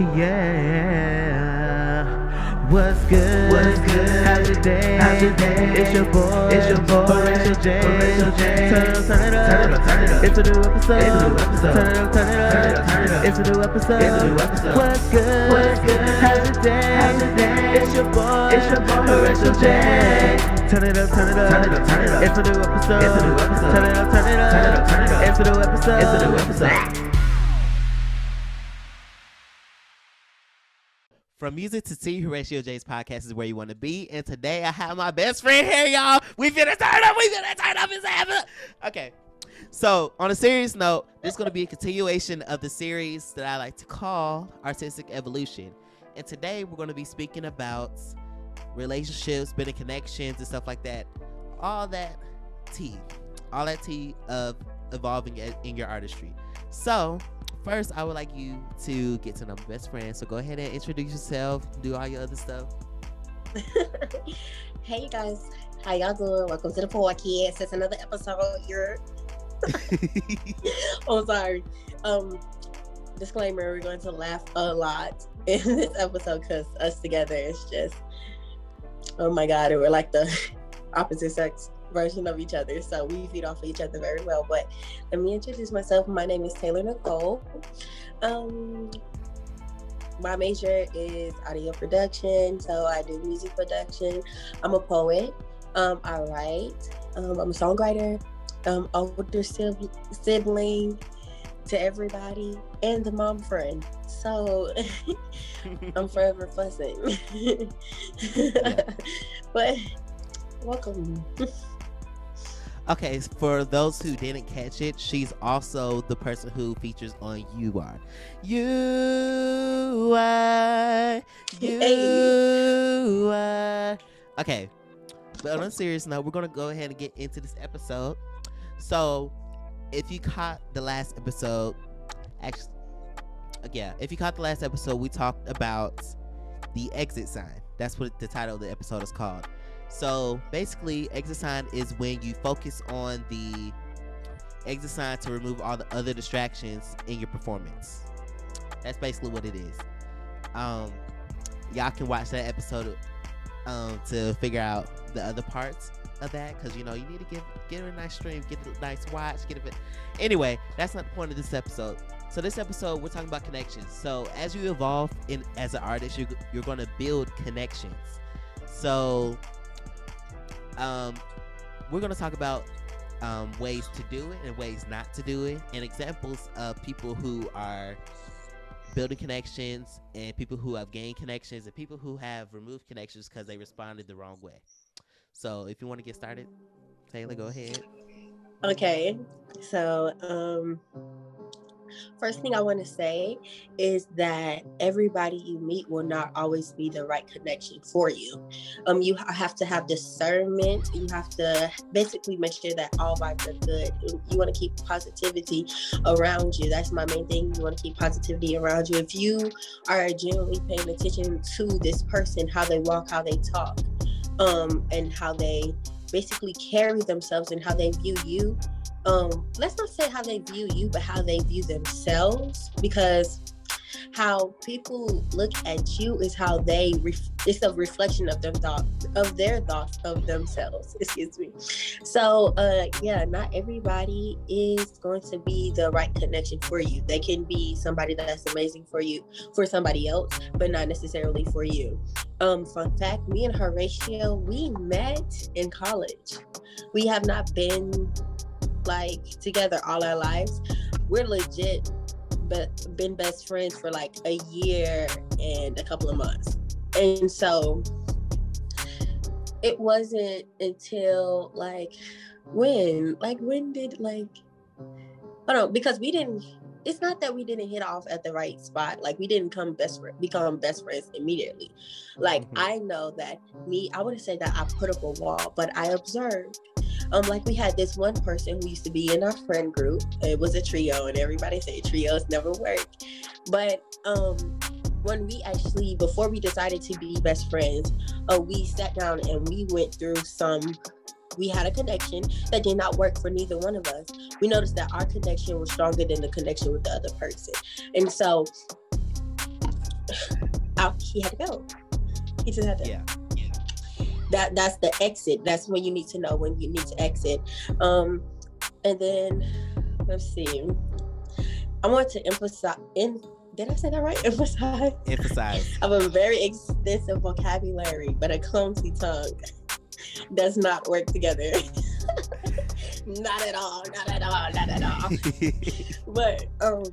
Yeah. What's good? What's good? How's your day? How's your day? It's your boy. It's your boy. Horatio J. Horatio J. Turn it up, turn it up. Turn it up, turn it up. It's a new episode. It's a new episode. Turn it up, turn it up. Turn it up, turn it up. It's a new episode. It's a new episode. What's good? What's good? How's your day? How's your day? It's your boy. It's your boy, Horatio. J. Turn it up, turn it up. Turn it up, turn it up. It's a new episode. It's a new episode. Turn it up, turn it up. Turn it up, turn it up. It's a new episode. It's a new episode. From music to tea, Horatio J's podcast is where you want to be. And today I have my best friend here, y'all. We finna turn up. We finna turn up. It's happening. Okay. So, on a serious note, this is going to be a continuation of the series that I like to call Artistic Evolution. And today we're going to be speaking about relationships, building connections, and stuff like that. All that tea. All that tea of evolving in your artistry. So, first, I would like you to get to know my best friend. So, go ahead and introduce yourself, do all your other stuff. hey you guys, how y'all doing? Welcome to the podcast. It's another episode. You're oh sorry. Um disclaimer, we're going to laugh a lot in this episode because us together is just oh my god, we're like the opposite sex version of each other. So we feed off of each other very well. But let me introduce myself. My name is Taylor Nicole. Um my major is audio production, so I do music production. I'm a poet. Um, I write. Um, I'm a songwriter. Um, older sibling to everybody, and the mom friend. So I'm forever fussing. but welcome. Okay, for those who didn't catch it, she's also the person who features on You Are. You are. You are. Okay, but on a serious note, we're going to go ahead and get into this episode. So, if you caught the last episode, actually, yeah, if you caught the last episode, we talked about the exit sign. That's what the title of the episode is called. So basically, exit sign is when you focus on the exit sign to remove all the other distractions in your performance. That's basically what it is. Um, y'all can watch that episode um, to figure out the other parts of that because you know you need to get get a nice stream, get a nice watch, get a bit. Anyway, that's not the point of this episode. So this episode, we're talking about connections. So as you evolve in as an artist, you're you're going to build connections. So um, we're going to talk about um, ways to do it and ways not to do it, and examples of people who are building connections and people who have gained connections and people who have removed connections because they responded the wrong way. So if you want to get started, Taylor, go ahead. Okay, so um, first thing I want to say is that everybody you meet will not always be the right connection for you. Um, you have to have discernment. You have to basically make sure that all vibes are good. You want to keep positivity around you. That's my main thing. You want to keep positivity around you. If you are genuinely paying attention to this person, how they walk, how they talk, um, and how they basically carry themselves and how they view you um let's not say how they view you but how they view themselves because how people look at you is how they ref- it's a reflection of their thought of their thoughts of themselves excuse me. So uh yeah not everybody is going to be the right connection for you. They can be somebody that's amazing for you for somebody else but not necessarily for you. Um fun fact me and horatio we met in college. We have not been like together all our lives. We're legit but been best friends for like a year and a couple of months. And so it wasn't until like when like when did like I don't know because we didn't it's not that we didn't hit off at the right spot. Like we didn't come best fri- become best friends immediately. Like Mhm. I know that me I wouldn't say that I put up a wall but I observed um like we had this one person who used to be in our friend group it was a trio and everybody said trios never work but um when we actually before we decided to be best friends uh, we sat down and we went through some we had a connection that did not work for neither one of us we noticed that our connection was stronger than the connection with the other person and so out he had to go. He just had to Yeah. That that's the exit. That's when you need to know when you need to exit. Um and then let's see. I want to emphasize in did I say that right? Emphasize. Emphasize. I have a very extensive vocabulary, but a clumsy tongue does not work together. not at all, not at all, not at all. but um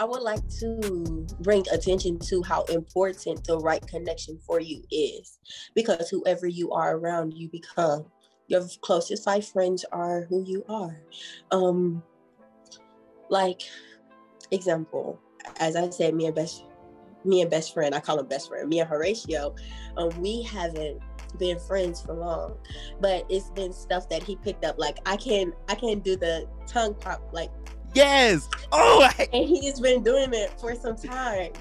I would like to bring attention to how important the right connection for you is because whoever you are around you become your closest five friends are who you are. Um like example as i said me and best me and best friend i call him best friend me and horatio um we haven't been friends for long but it's been stuff that he picked up like i can i can do the tongue pop like yes. Oh, I- and he's been doing it for some time.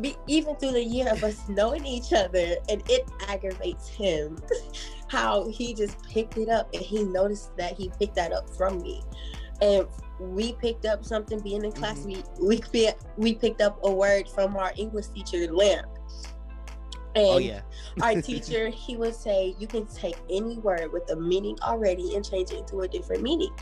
Be, even through the year of us knowing each other and it aggravates him how he just picked it up and he noticed that he picked that up from me. And we picked up something being in class. Mm-hmm. We we we picked up a word from our english teacher lamp. Oh, and oh yeah. our teacher he would say you can take any word with a meaning already and change it into a different meaning.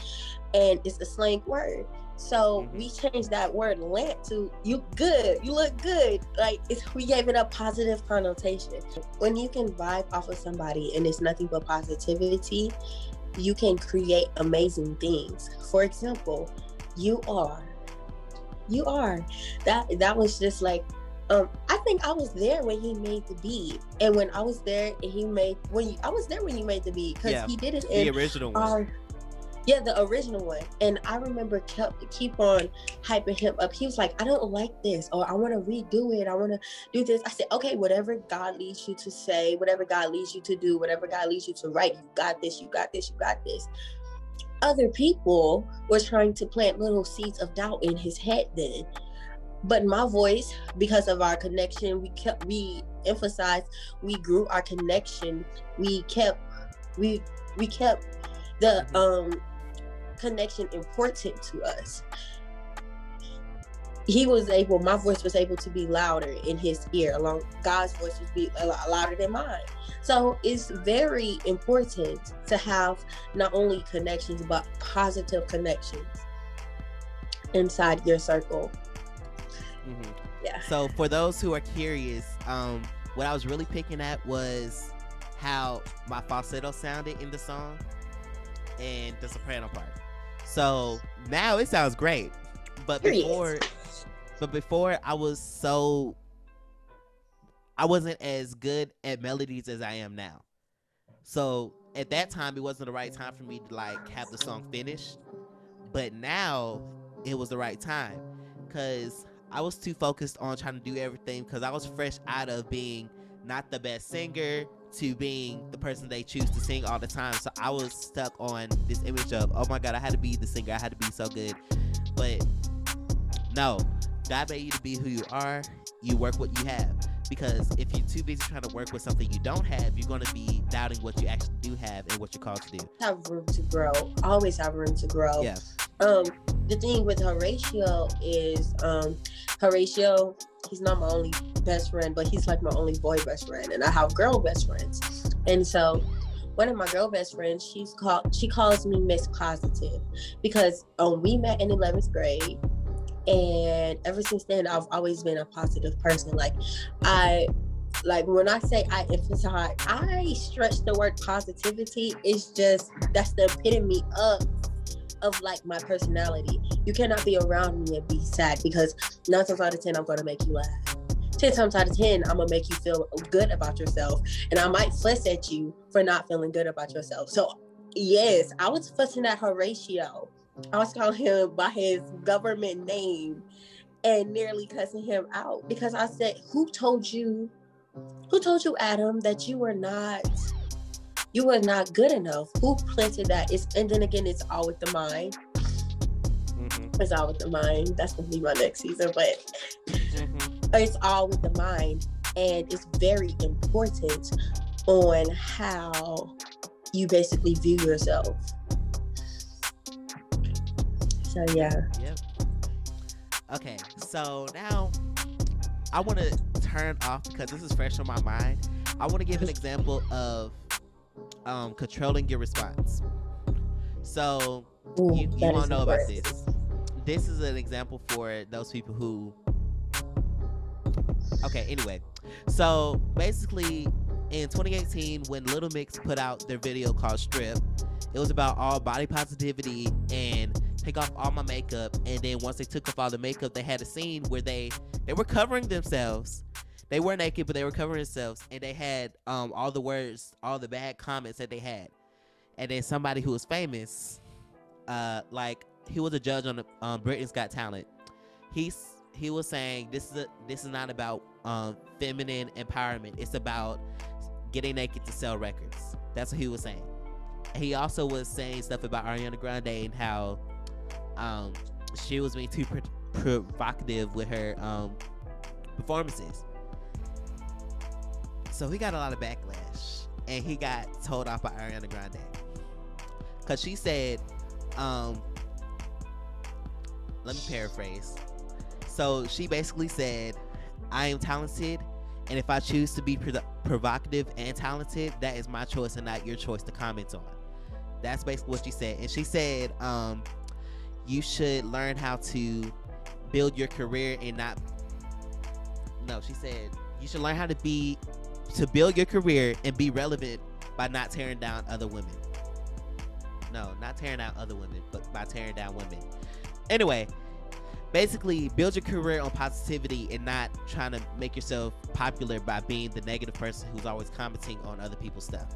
And it's a slang word so Mhm. we changed that word lamp to you good you look good. Like it's, we gave it a positive connotation. When you can vibe off of somebody and it's nothing but positivity you can create amazing things. For example you are you are. That that was just like um i think i was there when he made the beat. And when i was there and he made when you, i was there when you made the beat because Yeah, he did it The original one. our yeah the original one. And i remember kept keep on hyping him up. He was like i don't like this or i want to redo it. I want to do this. I said okay whatever god leads you to say whatever god leads you to do whatever god leads you to write you got this you got this you got this. Other people were trying to plant little seeds of doubt in his head then. But my voice because of our connection we kept we emphasized we grew our connection. We kept we we kept the um connection important to us he was able my voice was able to be louder in his ear along god's voice was be a lot louder than mine so it's very important to have not only connections but positive connections inside your circle Mhm. yeah So for those who are curious, um, what I was really picking at was how my falsetto sounded in the song and the soprano part. So now it sounds great, but Period. before, but before I was so, I wasn't as good at melodies as I am now. So at that time, it wasn't the right time for me to like have the song finished. But now it was the right time because I was too focused on trying to do everything because I was fresh out of being not the best singer to being the person they choose to sing all the time. So I was stuck on this image of, oh my God, I had to be the singer. I had to be so good. But no, God made you to be who you are. You work what you have. Because if you're too busy trying to work with something you don't have, you're going to be doubting what you actually do have and what you're called to do. have room to grow always have room to grow Yeah. um the thing with horatio is um horatio he's not my only best friend but he's like my only boy best friend and i have girl best friends and so one of my girl best friends she's called she calls me miss positive because um we met in 11th grade and ever since then i've always been a positive person like i like when I say I emphasize, I stretch the word positivity. It's just that's the epitome of of like my personality. You cannot be around me and be sad because nine times out of ten I'm gonna make you laugh. Ten times out of ten I'm gonna make you feel good about yourself, and I might fuss at you for not feeling good about yourself. So yes, I was fussing at Horatio. I was calling him by his government name and nearly cussing him out because I said, "Who told you who told you, Adam, that you were not you were not good enough? Who planted that? It's and then again, it's all with the mind. Mm-hmm. It's all with the mind. That's gonna be my next season, but Mm-hmm. it's all with the mind, and it's very important on how you basically view yourself. So yeah, Yep. Okay, so now I want to turn off because this is fresh on my mind. I want to give an example of um, controlling your response. So Ooh, you, you won't know about this. This is an example for those people who. Okay, anyway. So basically, in 2018, when Little Mix put out their video called Strip, it was about all body positivity and take off all my makeup. And then once they took off all the makeup, they had a scene where they they were covering themselves. They were naked, but they were covering themselves, and they had um all the words, all the bad comments that they had. And then somebody who was famous, uh, like he was a judge on um, Britain's Got Talent. He's he was saying this is a, this is not about um, feminine empowerment. It's about getting naked to sell records. That's what he was saying. He also was saying stuff about Ariana Grande and how um, she was being too pro- provocative with her um, performances. So he got a lot of backlash, and he got told off by Ariana Grande because she said, um, let me paraphrase. So she basically said, I am talented, and if I choose to be pro- provocative and talented, that is my choice and not your choice to comment on. That's basically what she said. And she said, um, you should learn how to build your career and not. No, she said, you should learn how to be, to build your career and be relevant by not tearing down other women. No, not tearing down other women, but by tearing down women. Anyway, basically build your career on positivity and not trying to make yourself popular by being the negative person who's always commenting on other people's stuff.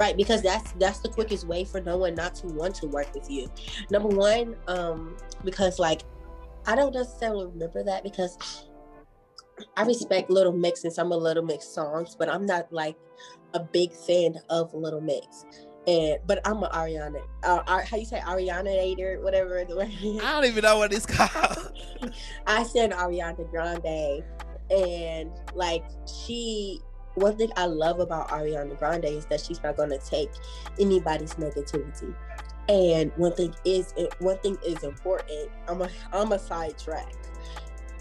Right because that's that's the quickest way for no one not to want to work with you number one um because like i don't necessarily remember that because i respect little mix and some of little mix songs but i'm not like a big fan of little mix and but i'm an ariana uh, how you say ariana whatever the word is. I don't even know what it's called. I said Ariana Grande, and like she, one thing I love about Ariana Grande is that she's not gonna take anybody's negativity. And one thing is, eh, one thing is important. I'm a, I'm a sidetrack,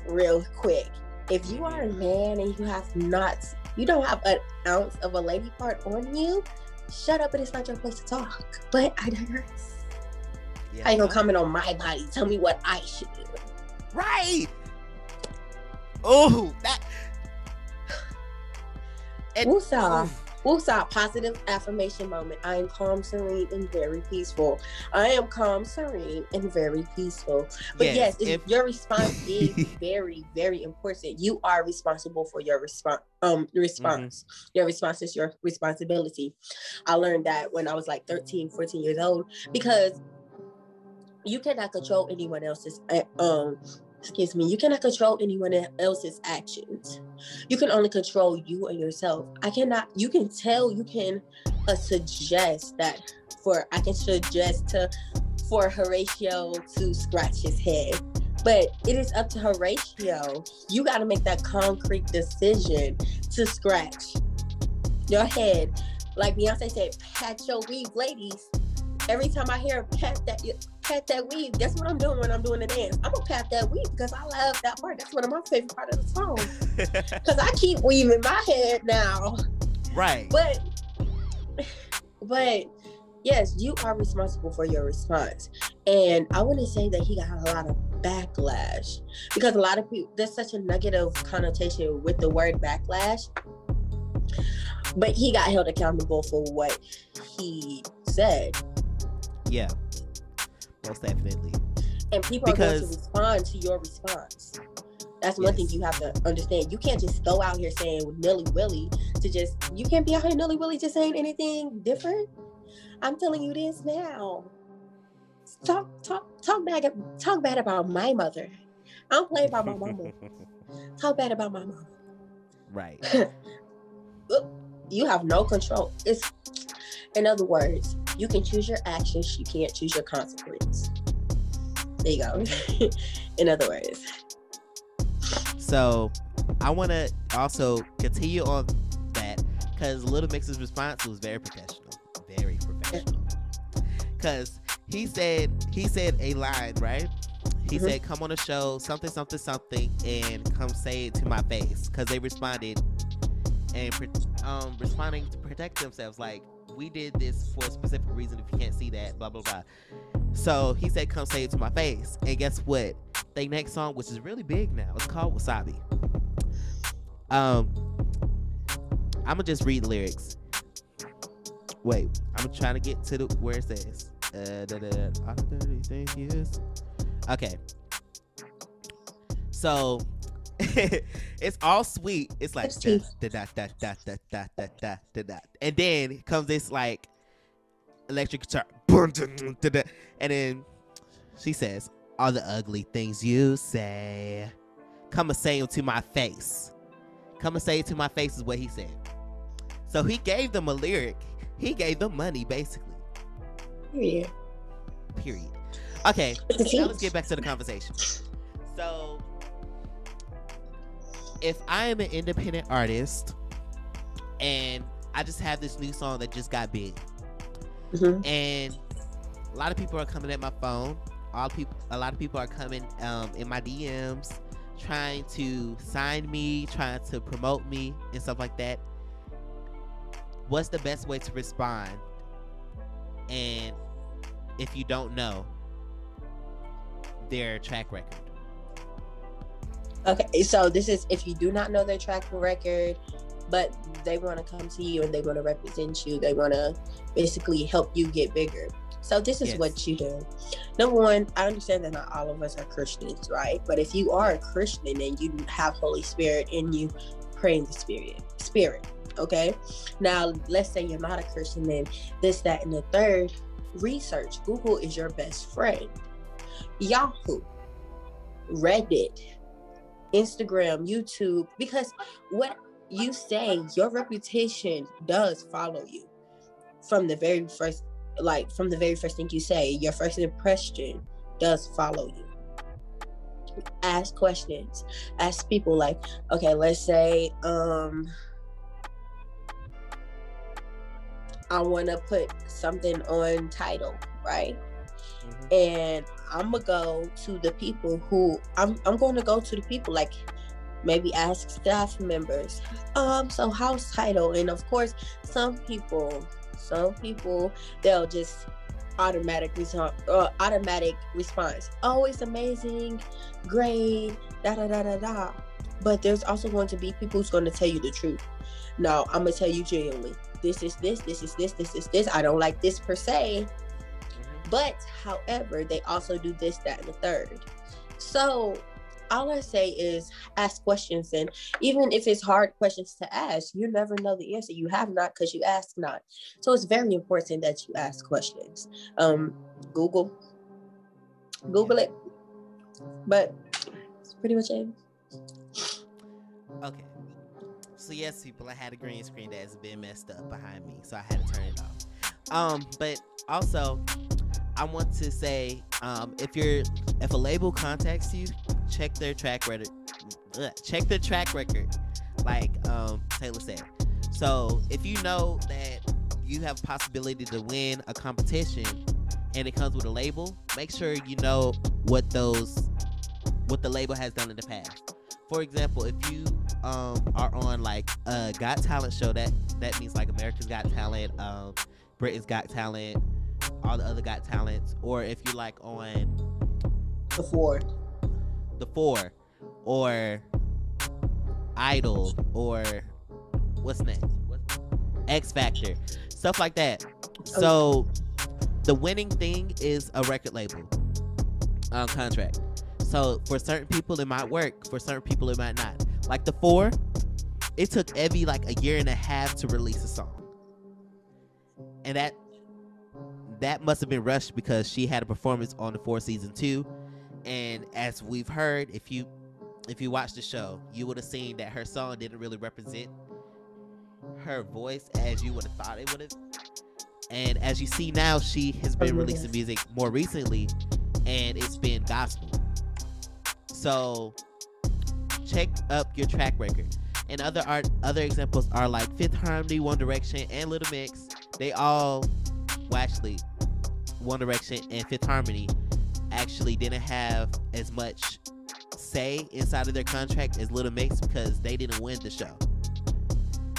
real quick. If you are a man and you have not, you don't have an ounce of a lady part on you, shut up and it's not your place to talk. But I digress. Yeah. How you gonna comment on my body? Tell me what I should do. Right. Oh, that. And, Woosah. oof. Woosah, positive affirmation moment. I am calm, serene, and very peaceful. I am calm, serene, and very peaceful. But Yes, yes, if, if- your response is very, very important. You are responsible for your response. Um, response. Your response is your responsibility. I learned that when I was like 13, 14 years old because you cannot control anyone else's uh, um excuse me you cannot control anyone else's actions. You can only control you and yourself. I cannot you can tell you can uh, suggest that for i can suggest to for horatio to scratch his head. But it is up to horatio. You got to make that concrete decision to scratch your head. Like beyonce said pat your weave ladies every time i hear pat that pat that weave guess what i'm doing when i'm doing the dance i'm gonna pat that weave because i love that part that's one of my favorite part of the song because I keep weaving my head now. right. But but yes, you are responsible for your response. And I want to say that he got a lot of backlash because a lot of people there's such a negative connotation with the word backlash. But he got held accountable for what he said. Yeah. Most definitely. And people are going to respond to your response. That's one thing you have to understand. You can't just go out here saying nilly willy to just you can't be out here nilly willy just saying anything different. I'm telling you this now. Talk talk talk bad talk bad about my mother. I'm playing about my mama. Talk bad about my mama. right. You have no control. It's in other words, you can choose your actions, you can't choose your consequence. There you go. in other words. So I want to also continue on that because Little Mix's response was very professional, very professional. Because he said he said a line right. He Mhm. said, "Come on the show, something, something, something, and come say it to my face." Because they responded and um, responding to protect themselves, like we did this for a specific reason. If you can't see that, blah blah blah. So he said, "Come say it to my face." And guess what? They next song, which is really big now, it's called Wasabi. Um, I'm gonna just read the lyrics. Wait, I'm trying to get to the where it says. Uh, da, da, da, the. Okay. So it's all sweet. It's like da, da, da, da, da, da, da, da, da, and then comes this like electric guitar, and then she says, "All the ugly things you say, come and say them to my face. Come and say it to my face," is what he said. So he gave them a lyric. He gave them money, basically. Yeah. Period. Okay, now let's get back to the conversation. So, if I am an independent artist and I just have this new song that just got big, Mhm. and a lot of people are coming at my phone. All people, a lot of people are coming um, in my DMs, trying to sign me, trying to promote me, and stuff like that. What's the best way to respond? And if you don't know their track record, Okay, so this is if you do not know their track record, but they want to come to you and they want to represent you, they want to basically help you get bigger. So this is Yes. what you do. Number one, I understand that not all of us are Christians, right? But if you are a Christian and you have Holy Spirit in you, pray in the Spirit. Spirit. Okay. Now let's say you're not a Christian and this, that, and the third. Research. Google is your best friend. Yahoo. Reddit. Instagram, YouTube, because what you say, your reputation does follow you from the very first, like from the very first thing you say, your first impression does follow you. Ask questions. Ask people like, okay, let's say, um, I want to put something on title, right? and I'm gonna go to the people who I'm I'm going to go to the people like maybe ask staff members um so house title and of course some people some people they'll just automatic response uh, automatic response oh amazing great da da da da da. But there's also going to be people who's going to tell you the truth. No i'm gonna tell you genuinely this is this this is this this is this i don't like this per se but however, they also do this, that, and the third. So all I say is ask questions and even if it's hard questions to ask, you never know the answer. You have not because you ask not. So it's very important that you ask questions. Um Google. Google it. But it's pretty much it. Okay. So yes, people, I had a green screen that's been messed up behind me, so I had to turn it off. Um, but also, I want to say, um, if you're if a label contacts you, check their track record. Check their track record, like um, Taylor said. So if you know that you have a possibility to win a competition, and it comes with a label, make sure you know what those what the label has done in the past. For example, if you um, are on like a Got Talent show, that that means like America's Got Talent, um, Britain's Got Talent, all the other Got Talents, or if you like on the four, the Four, or Idol, or what's next? X Factor, stuff like that. So the winning thing is a record label um, contract. So for certain people it might work, for certain people it might not. Like the Four, it took Evvie like a year and a half to release a song, and that that must have been rushed because she had a performance on the Four season two, and as we've heard, if you if you watch the show, you would have seen that her song didn't really represent her voice as you would have thought it would have. And as you see now, she has been releasing music more recently, and it's been gospel. So check up your track record. And other art, other examples are like Fifth Harmony, One Direction, and Little Mix. They all, well, actually, One Direction and Fifth Harmony actually didn't have as much say inside of their contract as Little Mix because they didn't win the show,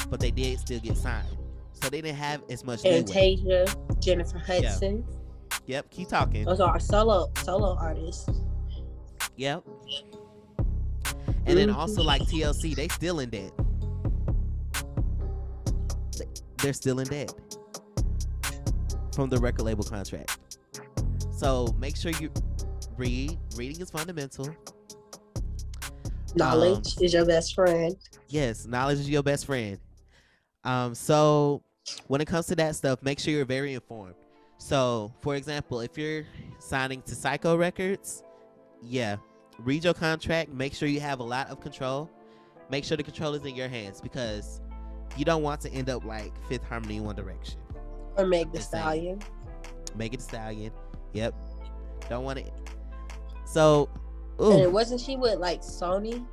but they did still get signed. So they didn't have as much leeway. Fantasia, Jennifer Hudson. Yep, keep talking. Those are our solo solo artists. Yep. And then Mhm. also like TLC, they still in debt. They're still in debt from the record label contract. So make sure you read. Reading is fundamental. Knowledge Um, is your best friend. Yes, knowledge is your best friend. Um, so when it comes to that stuff, make sure you're very informed. So, for example, if you're signing to Syco Records, yeah, read your contract. Make sure you have a lot of control. Make sure the control is in your hands because you don't want to end up like Fifth Harmony in One Direction. Or Meg the Stallion. Make the Stallion. Yep. Don't want it. So, And it wasn't she with like Sony?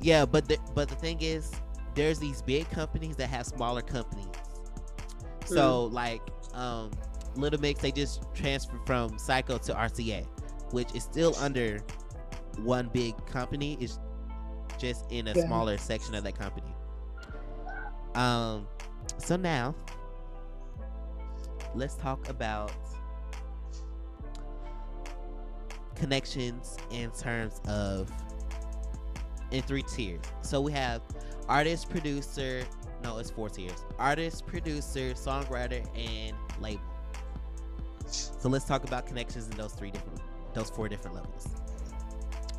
Yeah, but the, but the thing is, there's these big companies that have smaller companies. So like, um, Little Mix, they just transferred from Syco to RCA, which is still under one big company. It's just in a Yeah. smaller section of that company. Um, so now let's talk about connections in terms of in three tiers. So we have artist, producer. No, it's four tiers: artist, producer, songwriter, and label. So let's talk about connections in those three different, those four different levels.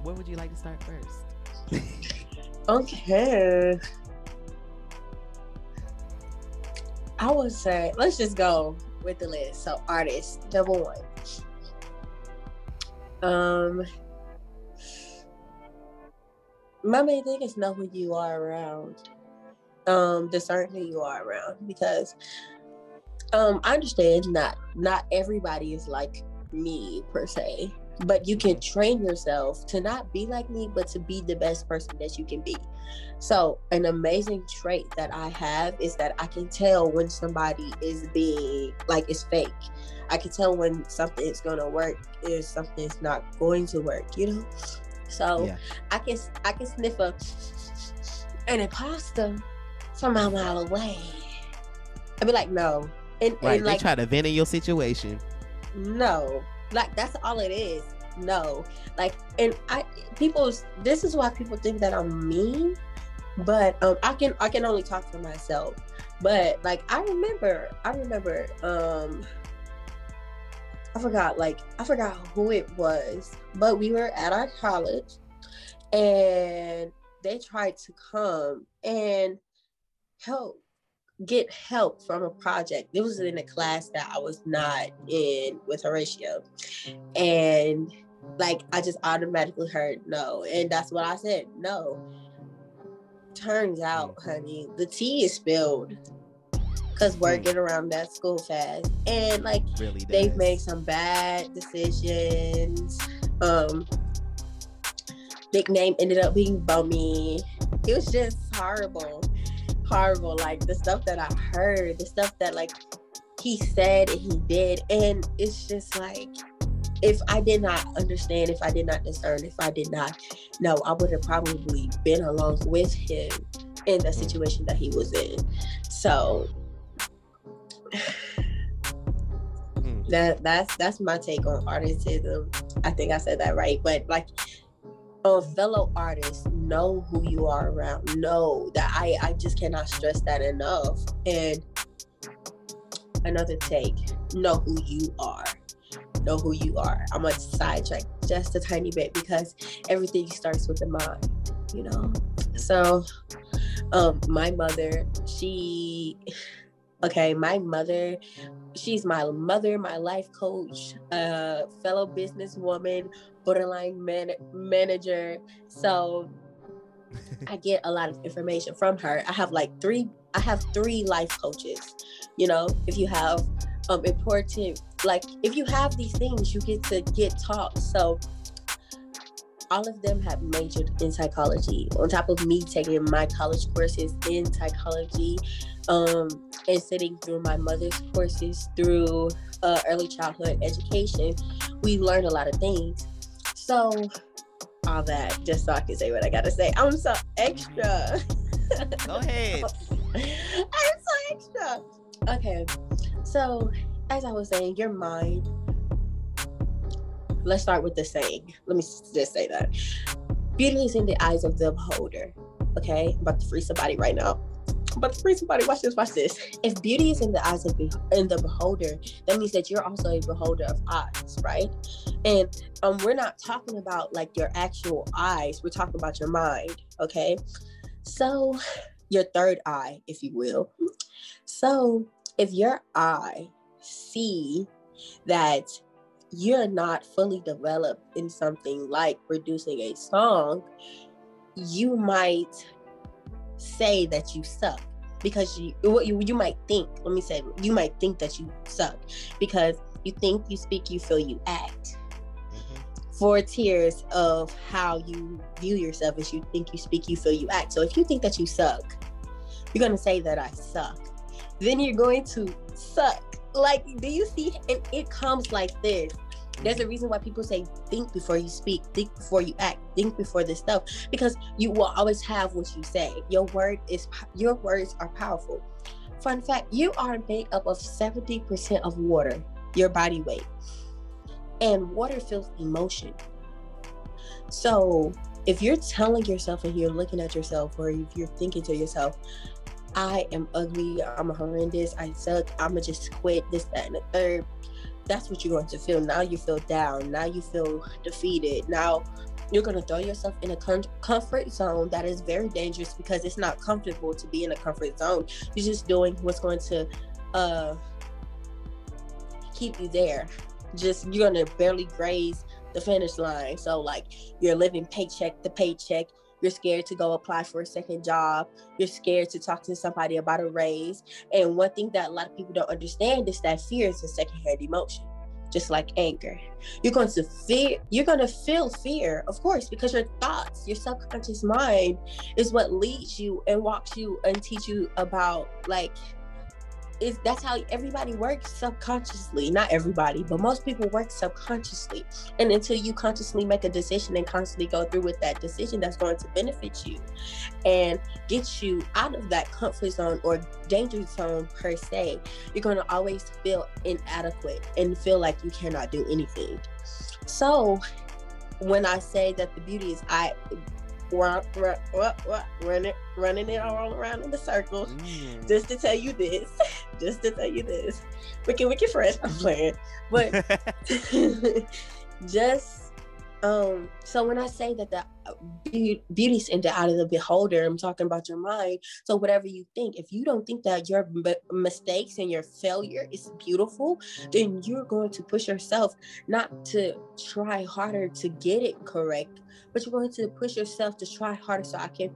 Where would you like to start first? Okay. I would say let's just go with the list. So artist, number one. Um my main thing is know who you are around. Um, discern who you are around because um I understand not not everybody is like me per se but you can train yourself to not be like me but to be the best person that you can be so an amazing trait that i have is that i can tell when somebody is being like it's fake i can tell when something is going to work if something's not going to work you know so Yeah. i can i can sniff a an imposter from a mile away i'd be like no and, Right. and they like try to vent in your situation. no like that's all it is. No. Like and i people this is why people think that i'm mean but um i can i can only talk for myself. But like i remember i remember um i forgot like i forgot who it was but we were at our college and they tried to come and help get help from a project. It was in a class that I was not in with Horatio. And like I just automatically heard no. And that's what I said, no. Turns out, honey, the tea is spilled. Cause we're Hmm. getting around that school fast. And like Really, they've made some bad decisions. Um Big name ended up being bummy. It was just horrible. Horrible. Like the stuff that I heard, the stuff that like he said and he did. And it's just like if I did not understand, if I did not discern, if I did not know, I would have probably been along with him in the situation that he was in. So Mm. that that's that's my take on artistism. I think I said that right, but like a fellow artists know who you are around. Know that I I just cannot stress that enough. And another take, know who you are. Know who you are. I'm gonna sidetrack just a tiny bit because everything starts with the mind, you know. So, um, my mother, she, okay, my mother, she's my mother, my life coach, uh, fellow businesswoman, borderline man- manager. So I get a lot of information from her. I have like three. I have three life coaches. You know, if you have um important, like if you have these things, you get to get taught. So all of them have majored in psychology. On top of me taking my college courses in psychology, um, and sitting through my mother's courses through uh, early childhood education, we learned a lot of things. So, all that just so I can say what I gotta say. I'm so extra. Go ahead. I'm so extra. Okay, so as I was saying, your mind. Let's start with the saying. Let me just say that beauty is in the eyes of the beholder. Okay, I'm about to free somebody right now. To free somebody. Watch this. Watch this. If beauty is in the eyes of be- in the beholder, that means that you're also a beholder of eyes, right? And um, we're not talking about like your actual eyes. We're talking about your mind. Okay, so your third eye, if you will. So if your eye see that you're not fully developed in something like producing a song, you might say that you suck because you what you, you might think let me say you might think that you suck because you think you speak you feel you act. Mhm. four tiers of how you view yourself is you think you speak you feel you act. So if you think that you suck you're going to say that i suck. Then you're going to suck. Like do you see? And it comes like this there's a reason why people say think before you speak think before you act think before this stuff because you will always have what you say. Your word is your words are powerful. Fun fact you are made up of 70% of water your body weight. And water feels emotion. So if you're telling yourself and you're looking at yourself or if you're thinking to yourself i am ugly i'm horrendous i suck i'ma just quit this that and the third that's what you're going to feel. Now you feel down. Now you feel defeated. Now you're going to throw yourself in a com- comfort zone that is very dangerous because it's not comfortable to be in a comfort zone. You're just doing what's going to uh keep you there. Just you're going to barely graze the finish line. So like you're living paycheck to paycheck you're scared to go apply for a second job. You're scared to talk to somebody about a raise. And one thing that a lot of people don't understand is that fear is a secondhand emotion just like anger. You're going to fear you're going to feel fear of course because your thoughts your subconscious mind is what leads you and walks you and teach you about like is that's how everybody works subconsciously. Not everybody but most people work subconsciously. And until you consciously make a decision and constantly go through with that decision that's going to benefit you and get you out of that comfort zone or danger zone per se. You're going to always feel inadequate and feel like you cannot do anything. So when i say that the beauty is i run, run, run, run, running, running it all around in the circles Mm. just to tell you this, just to tell you this. Wicked, wicked fresh. I'm playing, but just um. So when I say that the beau- beauty's in the eye of the beholder, I'm talking about your mind. So whatever you think, if you don't think that your m- mistakes and your failure is beautiful, then you're going to push yourself not to try harder to get it correct, but you're going to push yourself to try harder so I can.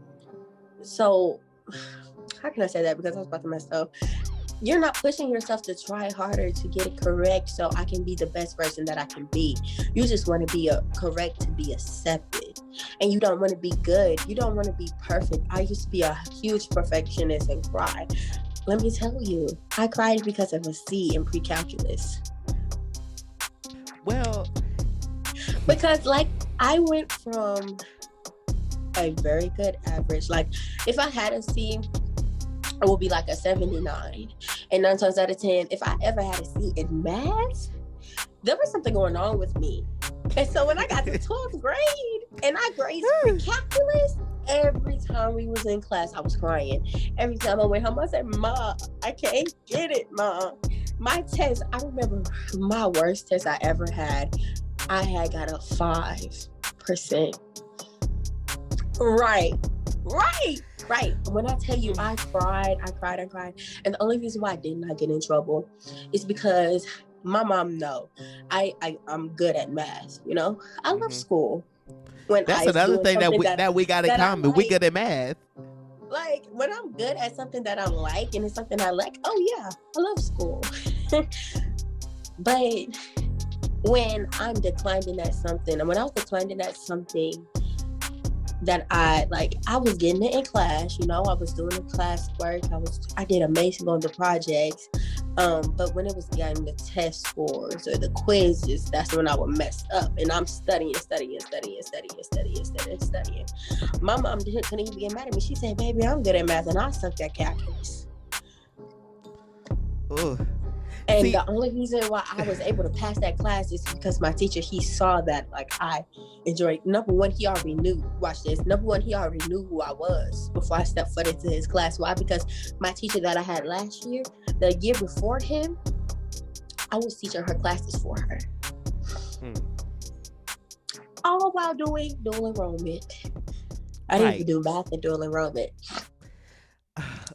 So how can I say that? Because I was about to mess up. You're not pushing yourself to try harder to get it correct so I can be the best version that I can be. You just want to be a correct to be accepted. And you don't want to be good. You don't want to be perfect. I used to be a huge perfectionist and cry. Let me tell you, I cried because of a C in pre-calculus. well, because like I went from a very good average. Like if I had a C, it would be like a 79. And nine times out of 10, if I ever had a C in math, there was something going on with me. And so when I got to 12th grade and I graded hmm. calculus, every time we was in class, I was crying. Every time I went home, I said, Ma, I can't get it, Ma. My test, I remember my worst test I ever had. I had got a five percent. Right, right, right. When I tell you I cried, I cried, I cried. And the only reason why I did not get in trouble is because my mom know I, I I'm good at math, you know? I love Mhm. school. When that's I another thing that we that, we got in that common. we like. good at math. like when I'm good at something that I like and it's something I like, oh yeah, I love school. but when I'm declining at something, and when I was declining at something that I like, I was getting it in class. You know, I was doing the class work. I was, I did amazing on the projects. Um, but when it was getting the test scores or the quizzes, that's when I would mess up. And I'm studying, studying, studying, studying, studying, studying, studying. My mom didn't, couldn't even get mad at me. She said, "Baby, I'm good at math, and I suck at calculus." Ooh. And See- the only reason why I was able to pass that class is because my teacher he saw that like I enjoyed. Number one, he already knew. Watch this. Number one, he already knew who I was before I stepped foot into his class. Why? Because my teacher that I had last year, the year before him, I was teaching her classes for her. Hmm. All while doing dual enrollment. I didn't Right. even do math and dual enrollment.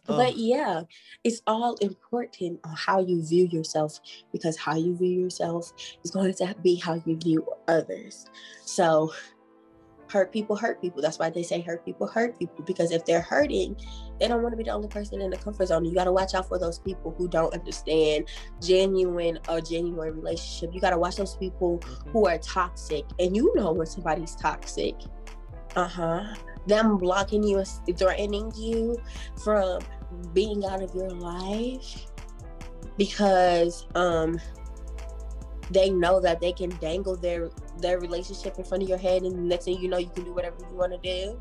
Oh, But yeah, it's all important on how you view yourself because how you view yourself is going to be how you view others. So, hurt people hurt people. That's why they say hurt people hurt people because if they're hurting, they don't want to be the only person in the comfort zone. You got to watch out for those people who don't understand genuine or genuine relationship. You got to watch those people who are toxic, and you know when somebody's toxic. Uh huh. Them blocking you and threatening you from being out of your life because um they know that they can dangle their their relationship in front of your head and the next thing you know you can do whatever you want to do.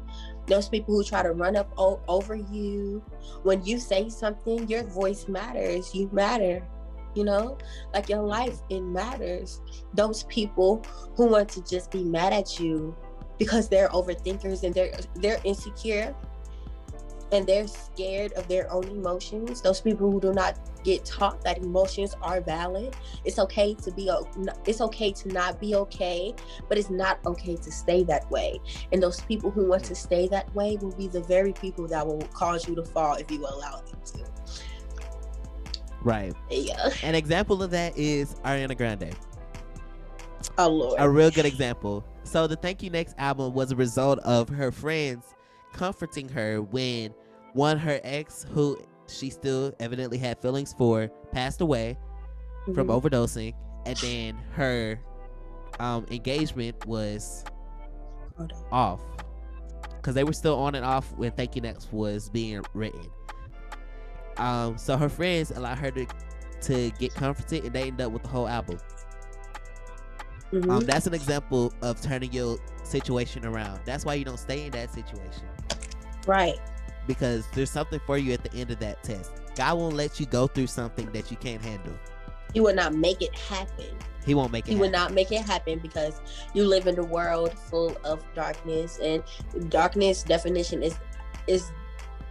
Those people who try to run up o- over you when you say something your voice matters you matter you know? Like your life it matters. Those people who want to just be mad at you because they're overthinkers and they're they're insecure and they're scared of their own emotions those people who do not get taught that emotions are valid it's okay to be it's okay to not be okay but it's not okay to stay that way and those people who want to stay that way will be the very people that will cause you to fall if you allow them to right. yeah An example of that is Ariana Grande. oh lord a real good example. So the Thank You Next album was a result of her friends comforting her when one her ex who she still evidently had feelings for passed away from Mhm. overdosing and then her um engagement was off because they were still on and off when Thank You Next was being written. Um, so her friends allowed her to to get comforted, and they ended up with the whole album. Mhm. Um, that's an example of turning your situation around. That's why you don't stay in that situation right because there's something for you at the end of that test. God won't let you go through something that you can't handle. he will not make it happen He won't make it. he happen. not make it happen because you live in a world full of darkness and darkness definition is is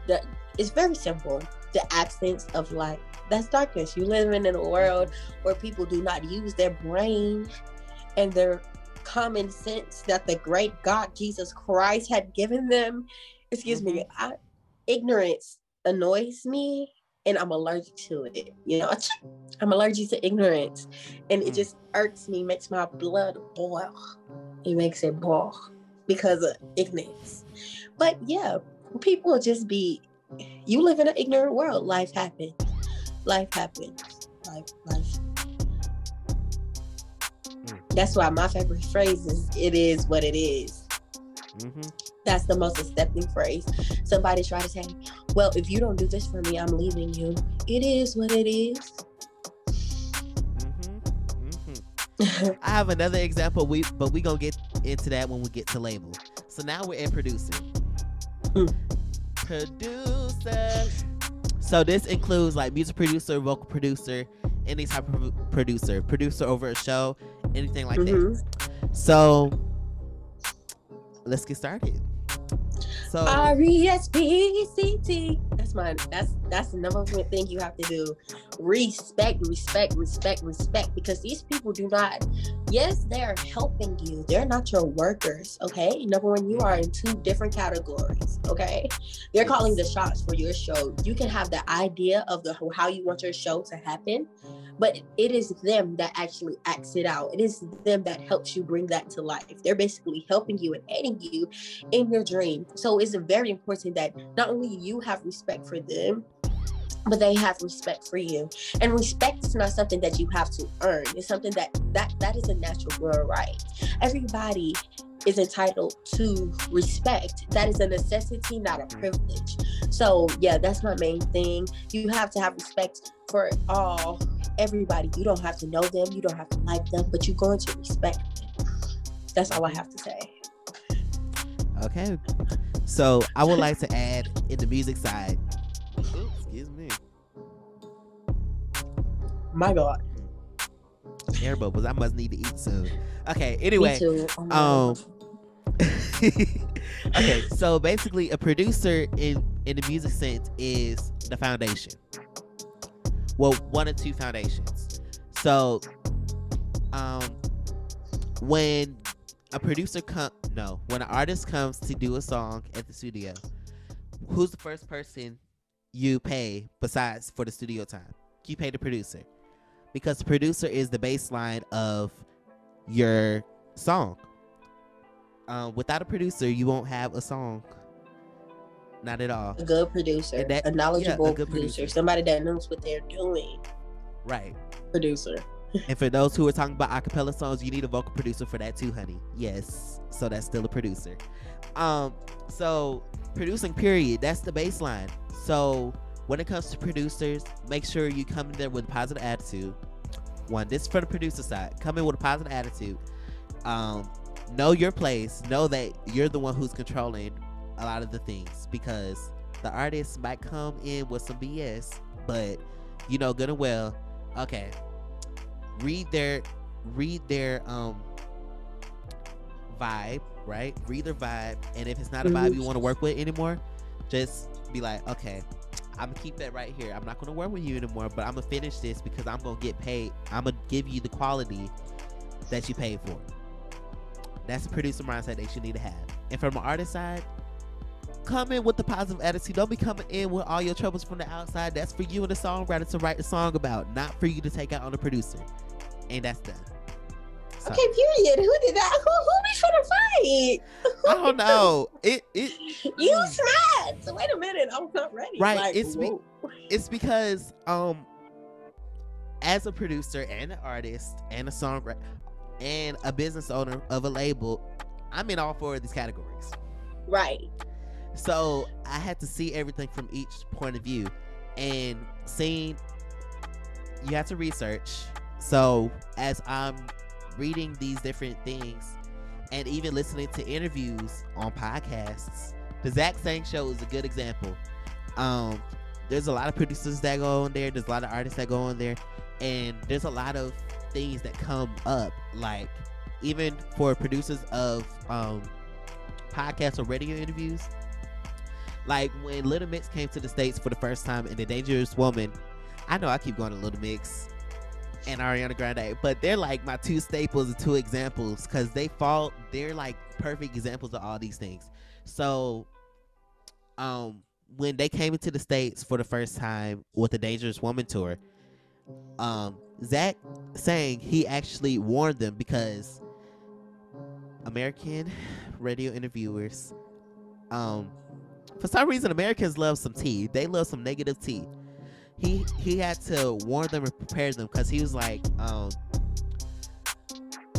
the it's very simple the absence of light that's darkness you live in a world where people do not use their brain and their common sense that the great god jesus christ had given them excuse me I, ignorance annoys me and i'm allergic to it you know i'm allergic to ignorance and it Mm. just irks me, makes my blood boil. It makes it boil because of ignorance. But yeah, people just be. You live in an ignorant world. Life happens. Life happens. Life, life. Mm. That's why my favorite phrase is "It is what it is." Mhm. That's the most accepting phrase. Somebody try to say, "Well, if you don't do this for me, I'm leaving you." It is what it is. Mhm. Mhm. I have another example. We but we gonna get into that when we get to label. So now we're in producer. Mm. Producer. So this includes like music producer, vocal producer, any type of producer, producer over a show, anything like that. Mhm. So let's get started. So R E S P C T. That's my that's that's the number one thing you have to do. Respect, respect, respect, respect. Because these people do not. Yes, they're helping you. They're not your workers. Okay. Number one, you are in two different categories. Okay. They're calling the shots for your show. You can have the idea of the how you want your show to happen, but it is them that actually acts it out. It is them that helps you bring that to life. They're basically helping you and aiding you in your dream. So it's very important that not only you have respect for them, but they have respect for you. And respect is not something that you have to earn. It's something that that that is a natural world right. Everybody is entitled to respect. That is a necessity not a privilege. So yeah that's my main thing. You have to have respect for all everybody. You don't have to know them. You don't have to like them but you're going to respect them. That's all i have to say. Okay. So I would like to add in the music side. My god Air bubbles. I must need to eat soon. Okay. Anyway. Oh Um. Okay. So basically, a producer in in the music sense is the foundation. Well, one or two foundations. So, um, when a producer come no, when an artist comes to do a song at the studio, who's the first person you pay besides for the studio time? You pay the producer because the producer is the baseline of your song. Um, without a producer, you won't have a song. Not at all. a good producer, that- a knowledgeable good producer, producer. somebody that knows what they're doing. Right. Producer. And for those who are talking about acapella songs, you need a vocal producer for that too, honey. Yes. So that's still a producer. Um, so producing period, that's the baseline. So when it comes to producers, make sure you come in there with a positive attitude. One, this is for the producer side. Come in with a positive attitude. Um, know your place. Know that you're the one who's controlling a lot of the things because the artist might come in with some BS, but you know good and well. Okay, read their read their um vibe, right? Read their vibe, and if it's not a vibe you want to work with anymore, just be like, okay, I'm gonna keep that right here. I'm not gonna work with you anymore, but I'm gonna finish this because I'm gonna get paid. I'm gonna give you the quality that you paid for. That's the producer mindset that you need to have. And from an artist side, come in with the positive attitude. Don't be coming in with all your troubles from the outside. That's for you and the songwriter to write the song about, not for you to take out on the producer. And that's done. So, Okay, period. Who did that? Who, who be trying to fight? I don't know. It it You snapped. Wait a minute. I'm not ready. Right, Like, it's be- it's because um as a producer and an artist and a songwriter and a business owner of a label, I'm in all four of these categories. right. So I had to see everything from each point of view and seeing you have to research. So as I'm reading these different things and even listening to interviews on podcasts, the Zach Sang show is a good example. Um there's a lot of producers that go on there, there's a lot of artists that go on there, and there's a lot of things that come up. Like even for producers of um podcasts or radio interviews like when Little Mix came to the States for the first time and the Dangerous Woman, I know I keep going to Little Mix and Ariana Grande, but they're like my two staples two examples because they fall, they're like perfect examples of all these things. So, um, when they came into the States for the first time with the Dangerous Woman tour, um, Zach Sang he actually warned them because American radio interviewers, um, for some reason Americans love some tea. They love some negative tea. He he had to warn them and prepare them because he was like, um,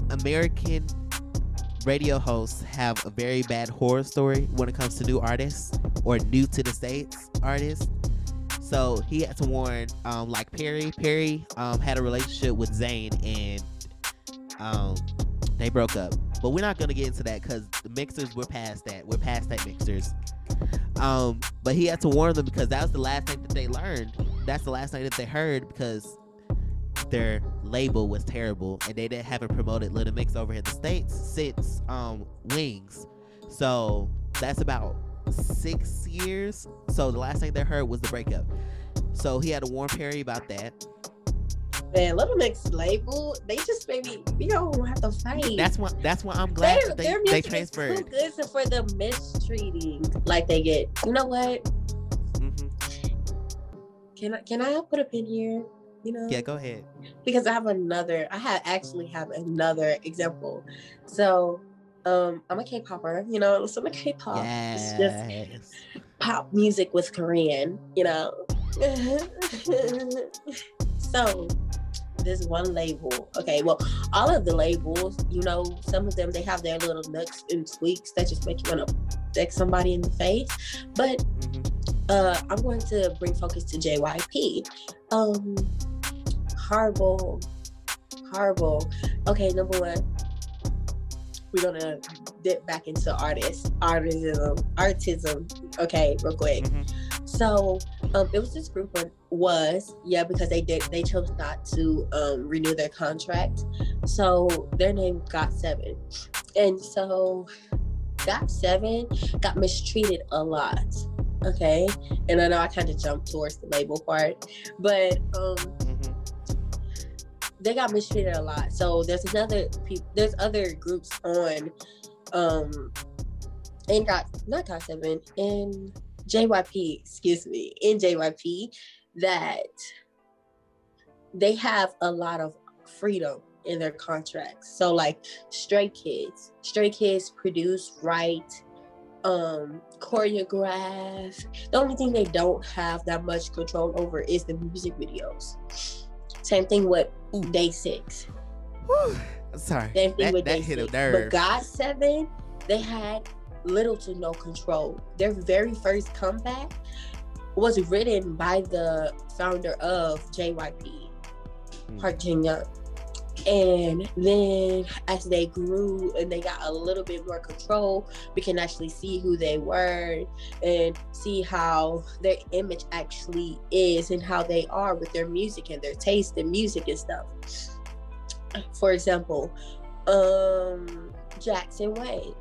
American radio hosts have a very bad horror story when it comes to new artists or new to the states artists. So he had to warn, um, like Perrie. Perrie um, had a relationship with Zayn and um, they broke up. But we're not gonna get into that because the mixers we're past that. We're past that mixers. Um, but he had to warn them because that was the last thing that they learned. That's the last thing that they heard because their label was terrible and they didn't haven't promoted Little Mix over in the states since um Wings. So that's about six years. So the last thing they heard was the breakup. So he had to warn Perrie about that. Man, Little Mix label, they just maybe we don't have to fight. That's why. That's why I'm glad Their- they, their they transferred. too good for the mistreating like they get. You know what? Mhm. Can I can I put a pin here? You know? Yeah, go ahead. because I have another. I have actually have another example. So, um, I'm a K-popper. You know, so I'm a K-pop. It's just Yes. pop music with Korean. You know, so this one label okay well all of the labels you know some of them they have their little nooks and tweaks that just make you want to stick somebody in the face but. Uh i'm going to bring focus to jyp um horrible horrible okay number one we're gonna dip back into artists artism artism okay real quick Mhm. so um, it was this group one was yeah because they did they chose not to um, renew their contract. So their name got seven, and so got seven got mistreated a lot. Okay, and I know I kind of jumped towards the label part, but um, Mhm. they got mistreated a lot. So there's another people there's other groups on um and got not got seven in JYP, excuse me, in JYP that they have a lot of freedom in their contracts. So like Stray Kids, Stray Kids produce, write, um, choreograph. The only thing they don't have that much control over is the music videos. Same thing with Ooh. Day Six. Whew. Sorry. Same thing that with that Day hit a Six. nerve. But Got Seven, they had little to no control. Their very first comeback was written by the founder of JYP, Mm. Park Jin Young. And then as they grew and they got a little bit more control, we can actually see who they were and see how their image actually is and how they are with their music and their taste in music and stuff. For example, um Jackson Wang.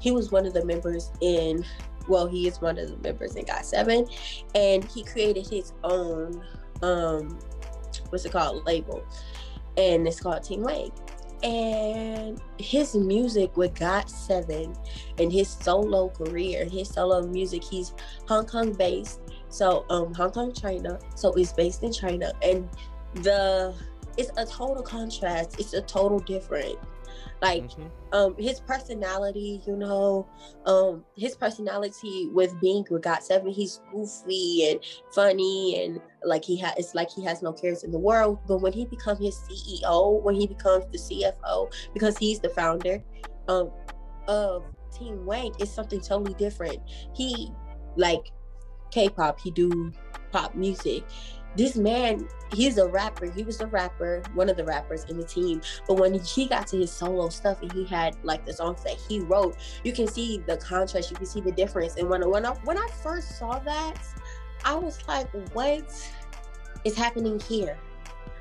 He was one of the members in well, he is one of the members in Got Seven, and he created his own um what's it called label, and it's called Team Wang. And his music with Got Seven and his solo career, his solo music, he's Hong Kong based. So um Hong Kong, China. So it's based in China. And the it's a total contrast. It's a total different. Like Mhm. um his personality you know um his personality with being with got seven he's goofy and funny and like he has it's like he has no cares in the world. But when he becomes his ceo when he becomes the cfo because he's the founder um of team wang it's something totally different. He like k-pop he do pop music this man he's a rapper he was a rapper one of the rappers in the team but when he got to his solo stuff and he had like the songs that he wrote, you can see the contrast, you can see the difference. And when when I when I first saw that, I was like, what is happening here?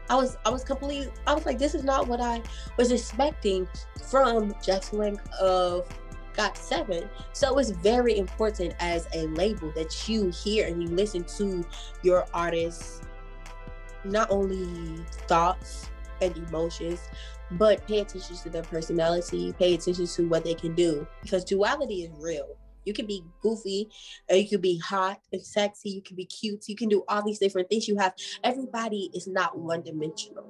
I was I was completely I was like, this is not what I was expecting from Jackson Wang of Got Seven. So it's very important as a label that you hear and you listen to your artists not only thoughts and emotions, but pay attention to their personality, pay attention to what they can do because duality is real. You can be goofy, or you can be hot and sexy, you can be cute, you can do all these different things. You have everybody is not one dimensional.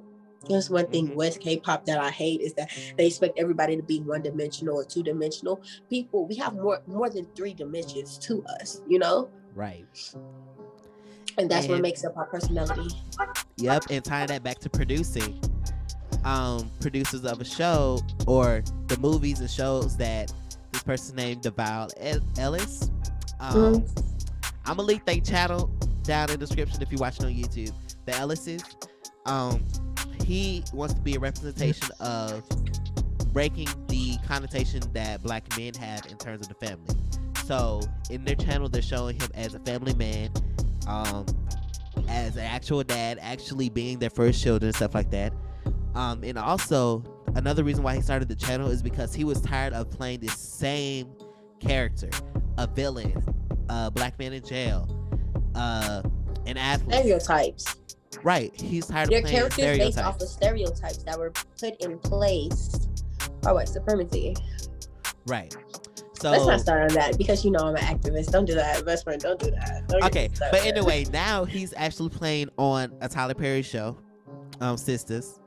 That's one thing Mhm. with K-pop that I hate is that they expect everybody to be one dimensional or two dimensional. People, we have more more than three dimensions to us, you know, Right. and that's what makes up our personality. Yep, and tying that back to producing, um, producers of a show or the movies and shows that this person named Devale Ellis. Um, I'm gonna link their channel down in the description if you're watching on YouTube. The Ellises, um, he wants to be a representation of breaking the connotation that black men have in terms of the family. So in their channel, they're showing him as a family man, um, as an actual dad, actually being their first children, and stuff like that. Um, and also another reason why he started the channel is because he was tired of playing the same character, a villain, a black man in jail, uh, an athlete. Stereotypes. Right. He's tired Their of playing characters based off of stereotypes that were put in place by white supremacy. Right. So Let's not start on that because you know I'm an activist. Don't do that, best friend. Don't do that. Don't okay, but anyway, now he's actually playing on a Tyler Perry show, um, Sistas,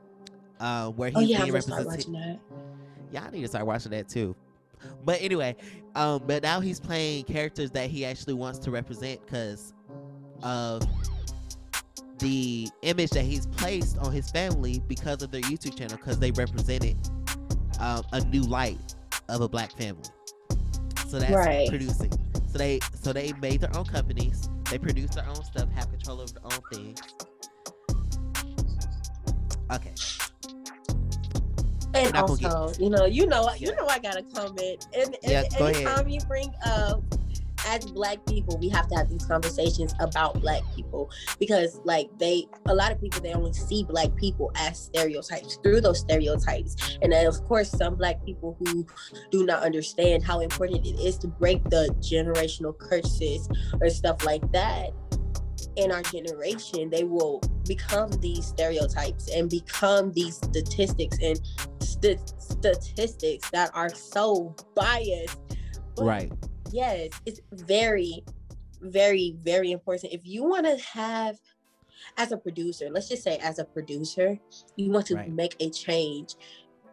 uh, where he's Oh yeah, being represented. watching that. Yeah, I need to start watching that too. But anyway, um, but now he's playing characters that he actually wants to represent because of the image that he's placed on his family because of their YouTube channel because they represented um, a new light of a black family. So that's Right. producing. So they so they made their own companies. They produce their own stuff, have control over their own things. Okay. And not gonna get- also, you know, you know, you know, I gotta comment. And, and Yeah, go ahead. anytime you bring up as black people, we have to have these conversations about black people because, like, they a lot of people they only see black people as stereotypes through those stereotypes, and then of course some black people who do not understand how important it is to break the generational curses or stuff like that. In our generation they will become these stereotypes and become these statistics and st- statistics that are so biased. But Right. Yes it's very very very important. If you want to have as a producer let's just say as a producer you want to Right. make a change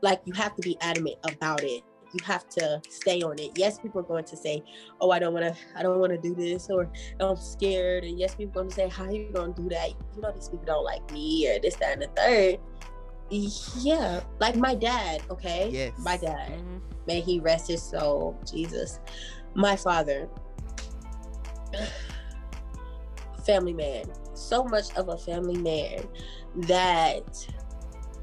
like you have to be adamant about it. You have to stay on it. Yes people are going to say oh i don't want to i don't want to do this or i'm scared and yes people are going to say how are you going to do that? You know these people don't like me or this that and the third. Yeah like my dad okay? Yes. my dad. Mhm. may he rest his soul jesus my father family man so much of a family man that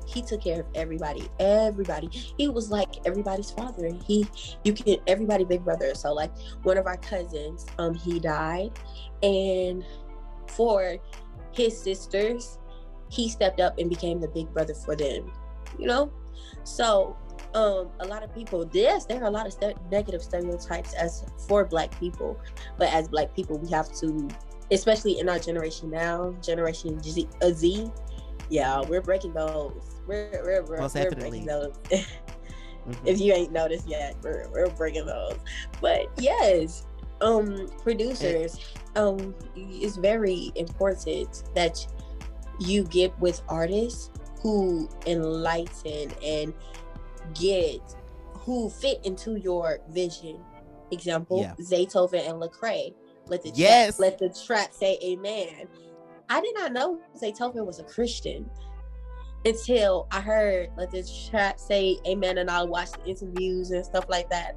he took care of everybody everybody. He was like everybody's father. He you can everybody big brother. So like one of our cousins um he died and for his sisters he stepped up and became the big brother for them you know? So um a lot of people yes there are a lot of st- negative stereotypes as for black people but as black people we have to especially in our generation now generation Z, uh, Z yeah we're breaking those. We're we're, we're, Most we're breaking those. Mhm. if you ain't noticed yet we're, we're breaking those. But yes um producers um it's very important that you get with artists who enlighten and get who fit into your vision example Yeah. zaytoven and lecrae let the Yes. trap, let the trap say amen i did not know zaytoven was a christian until I heard let the trap say amen and I watched the interviews and stuff like that.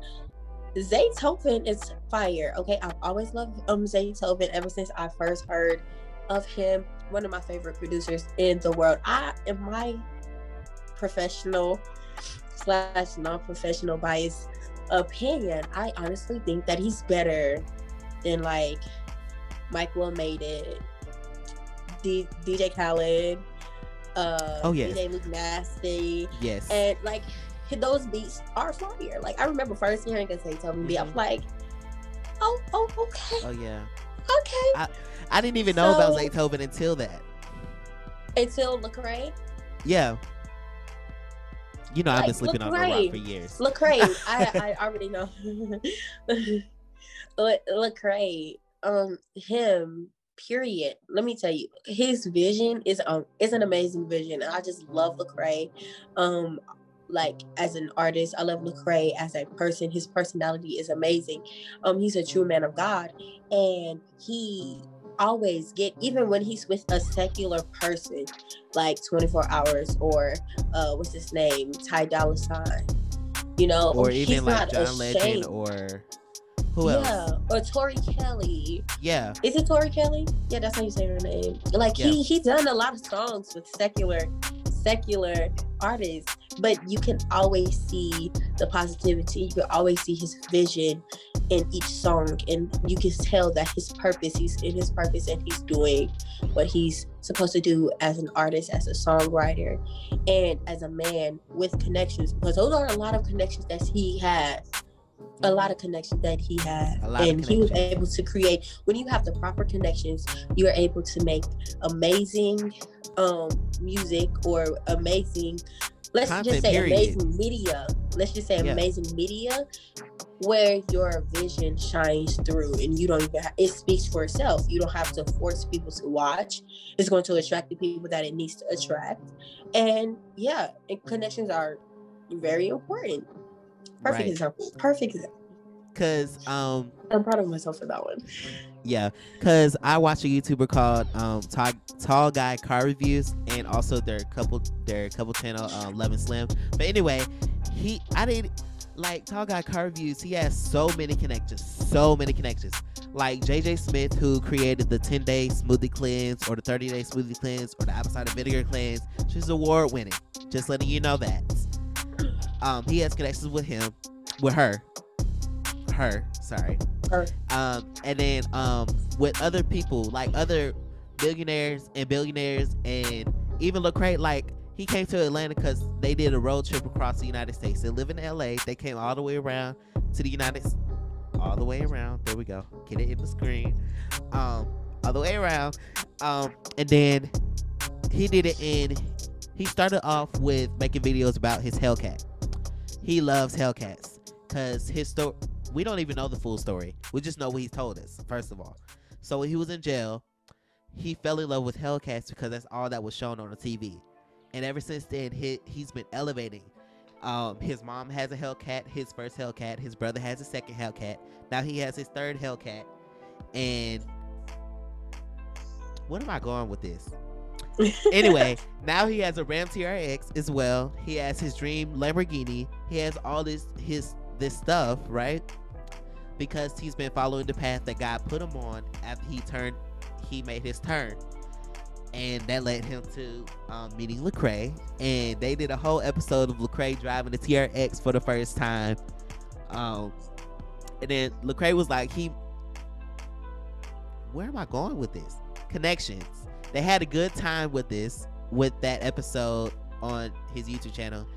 Zaytoven is fire. Okay, I've always loved um Zaytoven ever since I first heard of him. One of my favorite producers in the world. I in my professional slash non-professional bias opinion, I honestly think that he's better than like Mike Will made it, D- DJ Khaled, uh, Oh, yes. DJ Luke Nasty, Yes. and like those beats are fire. Like I remember first hearing Zaytoven beat, I'm Mhm. like, oh, oh, okay, oh yeah. okay. I didn't even know about So- Zaytoven until that. Until Lecrae, Yeah. You know, I've been Like, sleeping on the rock for years. Lecrae, I I already know. Le- Lecrae, um, him. Period. Let me tell you, his vision is um is an amazing vision. I just love Lecrae. Um, like as an artist, I love Lecrae as a person. His personality is amazing. Um, he's a true man of God, and he always get even when he's with a secular person, like 24 hours or uh, what's his name, Ty Dolla Sign. You know, or even like John ashamed. Legend or who else? yeah, or Tori Kelly. Yeah. Is it Tori Kelly? Yeah, that's how you say her name. Like Yeah. he he done a lot of songs with secular secular artists, but you can always see the positivity. You can always see his vision in each song, and you can tell that his purpose. He's in his purpose, and he's doing what he's supposed to do as an artist, as a songwriter, and as a man with connections. Because those are a lot of connections that he has a lot of connections that he had. A lot of and he was able to create when you have the proper connections you are able to make amazing um music or amazing let's Content, just say period. amazing media. Let's just say Yeah. amazing media where your vision shines through and you don't even ha- it speaks for itself. You don't have to force people to watch. It's going to attract the people that it needs to attract. And yeah and connections are very important perfect Right. example perfect example Cause um I'm proud of myself for that one. Yeah, cause I watch a YouTuber called um Tall, Tall Guy Car Reviews, and also their couple their couple channel um, Love and Slim. But anyway, he I didn't like Tall Guy Car Reviews. He has so many connections, so many connections. Like JJ Smith, who created the 10 day smoothie cleanse, or the 30 day smoothie cleanse, or the apple cider vinegar cleanse. She's award winning. Just letting you know that. Um, he has connections with him, with her, her. Sorry. Her. Um, and then um, with other people, like other billionaires and billionaires, and even Lecrae, like he came to Atlanta because they did a road trip across the United States. They live in LA. They came all the way around to the United, all the way around. There we go. Get it in the screen. Um, all the way around. Um, and then he did it in. He started off with making videos about his Hellcat. He loves Hellcats because his story. We don't even know the full story. We just know what he told us. First of all, so when he was in jail, he fell in love with Hellcats because that's all that was shown on the TV. And ever since then, he, he's been elevating. Um, his mom has a Hellcat, his first Hellcat. His brother has a second Hellcat. Now he has his third Hellcat. And what am I going with this? Anyway, now he has a Ram TRX as well. He has his dream Lamborghini. He has all this his this stuff, right? Because he's been following the path that God put him on after he turned he made his turn. And that led him to um, meeting Lecrae, and they did a whole episode of Lecrae driving the TRX for the first time. Um, and then Lecrae was like, "He, where am I going with this? Connections. They had a good time with this, with that episode on his YouTube channel.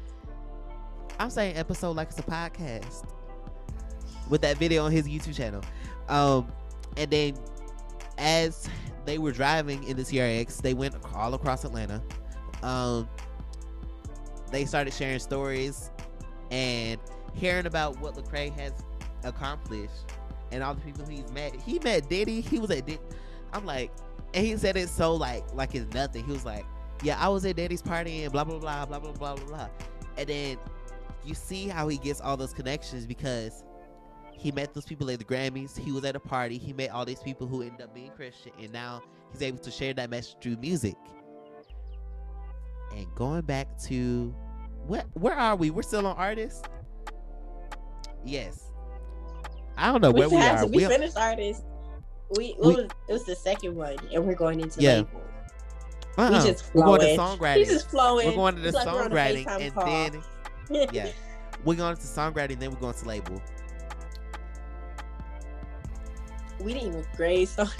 I'm saying episode like it's a podcast. With that video on his YouTube channel. Um, and then as they were driving in the TRX, they went all across Atlanta. Um, they started sharing stories and hearing about what Lecrae has accomplished and all the people he's met. He met Diddy. He was at Diddy. I'm like, and he said it so like like it's nothing. He was like, yeah, I was at Diddy's party and blah blah blah blah blah blah blah blah. And then you see how he gets all those connections because he met those people at the Grammys. He was at a party. He met all these people who ended up being Christian, and now he's able to share that message through music. And going back to what? Where are we? We're still on artists. Yes. I don't know where we are. to- we We- finished artists. We, We- it was it was the second one, and we're going into Yeah. label. uh-uh. We just We're going to songwriting. He's just flowing. We're going to the It's like we're songwriting, and call. then yeah, we're going to songwriting. Then we're going to label. we didn't even grade song.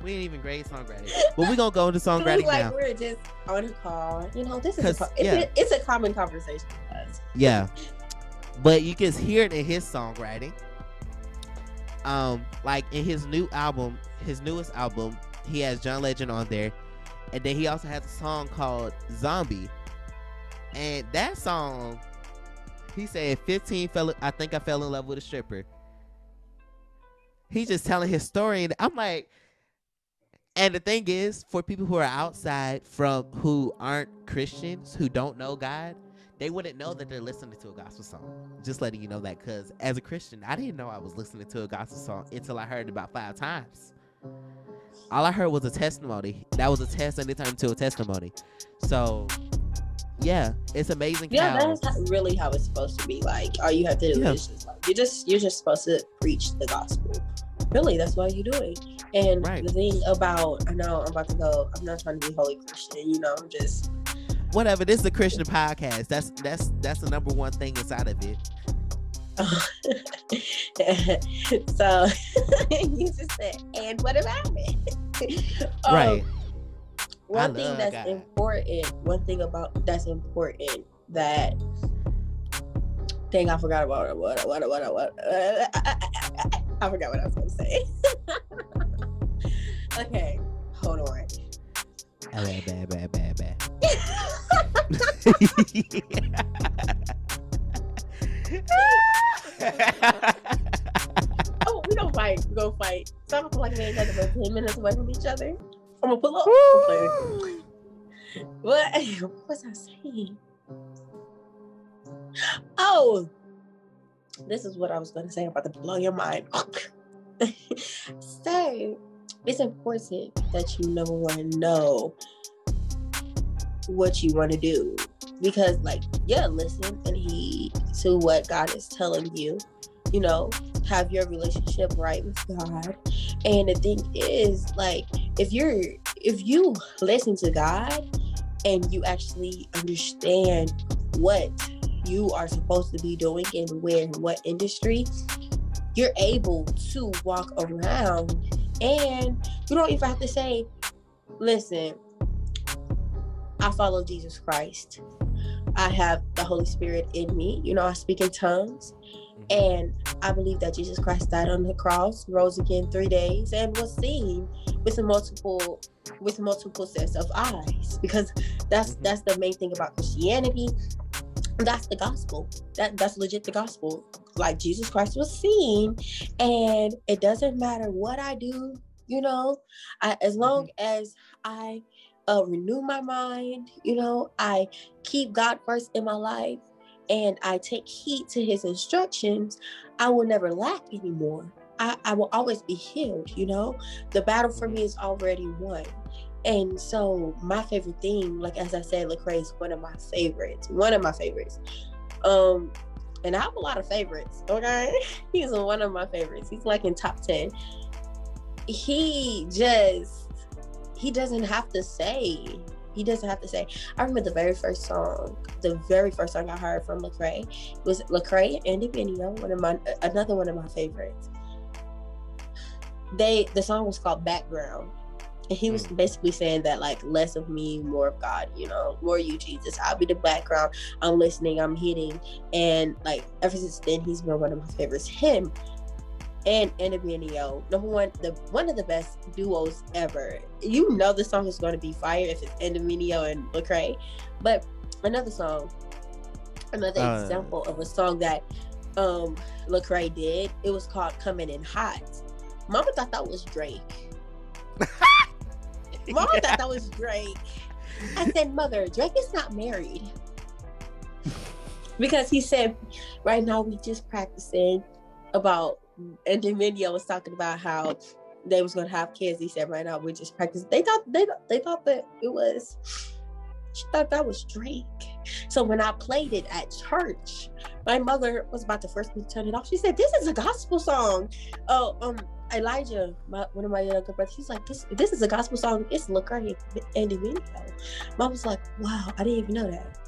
We didn't even grade songwriting, but we're gonna go into It songwriting like now. we're just on a call. You know, this is a, 'Cause, co- it's, yeah. a, it's a common conversation. Yeah. But you can hear it in his songwriting. Um, like in his new album, his newest album, he has John Legend on there. And then he also has a song called Zombie. And that song, he said 15 fell I think I fell in love with a stripper. He's just telling his story and I'm like and the thing is, for people who are outside from who aren't Christians, who don't know God, they wouldn't know that they're listening to a gospel song. Just letting you know that, because as a Christian, I didn't know I was listening to a gospel song until I heard it about five times. All I heard was a testimony. That was a test, and it turned into a testimony. So, yeah, it's amazing. Yeah, how, that's really how it's supposed to be. Like, all you have to do Yeah. is just like you're just you're just supposed to preach the gospel. Really, that's why you're doing. And Right. the thing about I know I'm about to go. I'm not trying to be holy Christian. You know, I'm just whatever. This is a Christian podcast. That's that's that's the number one thing inside of it. so you just said, and what about it? Um, right. One thing that's God. important. One thing about that's important that. Dang, I forgot about what what what what. I forgot what I was going to say. okay, hold on. Oh, bad, bad, bad, bad, bad. oh, we don't fight. We gonna fight. So I'm gonna feel like we ain't nothing but ten minutes away from each other. I'm gonna pull up. Woo! What? What was I saying? Oh, this is what I was going to say. About to blow your mind. so it's important that you number one know what you want to do. Because like yeah listen and heed to what god is telling you. You know have your relationship right with god. And the thing is like if you're if you listen to god and you actually understand what you are supposed to be doing and where and what industry you're able to walk around and you don't even have to say listen i follow jesus christ i have the holy spirit in me you know i speak in tongues and I believe that Jesus Christ died on the cross, rose again three days, and was seen with a multiple with multiple sets of eyes. Because that's Mhm. that's the main thing about Christianity. That's the gospel. That that's legit the gospel. Like Jesus Christ was seen, and it doesn't matter what I do. You know, I, as long as I uh, renew my mind, you know, I keep God first in my life and I take heed to his instructions, I will never lack anymore. I, I will always be healed, you know? The battle for me is already won. And so my favorite theme, like as I said, Lecrae is one of my favorites. One of my favorites. Um, and I have a lot of favorites, okay? He's one of my favorites. He's like in top 10. He just he doesn't have to say he doesn't have to say. I remember the very first song, the very first song I heard from Lecrae was Lecrae and Mineo, one of my another one of my favorites. They the song was called Background. And he was basically saying that like less of me, more of God, you know, more you, Jesus. I'll be the background. I'm listening, I'm hitting. And like ever since then he's been one of my favorites. Him and Mineo, number one, the one of the best duos ever. You know the song is going to be fire if it's Mineo and Lecrae. But another song, another Uh. example of a song that um Lecrae did, it was called Coming in Hot. Mama thought that was Drake. Mama thought that was Drake. I said, Mother, Drake is not married. because he said, right now we just practicing about, and then Dominio was talking about how they was gonna have kids. He said, right now we just practice. They thought they they thought that it was. She thought that was Drake. So when I played it at church, my mother was about to first turn it off. She said, "This is a gospel song." Oh, um, Elijah, my, one of my younger brothers, he's like, "This, this is a gospel song. It's Lecrae and Dominio." Mom was like, "Wow, I didn't even know that."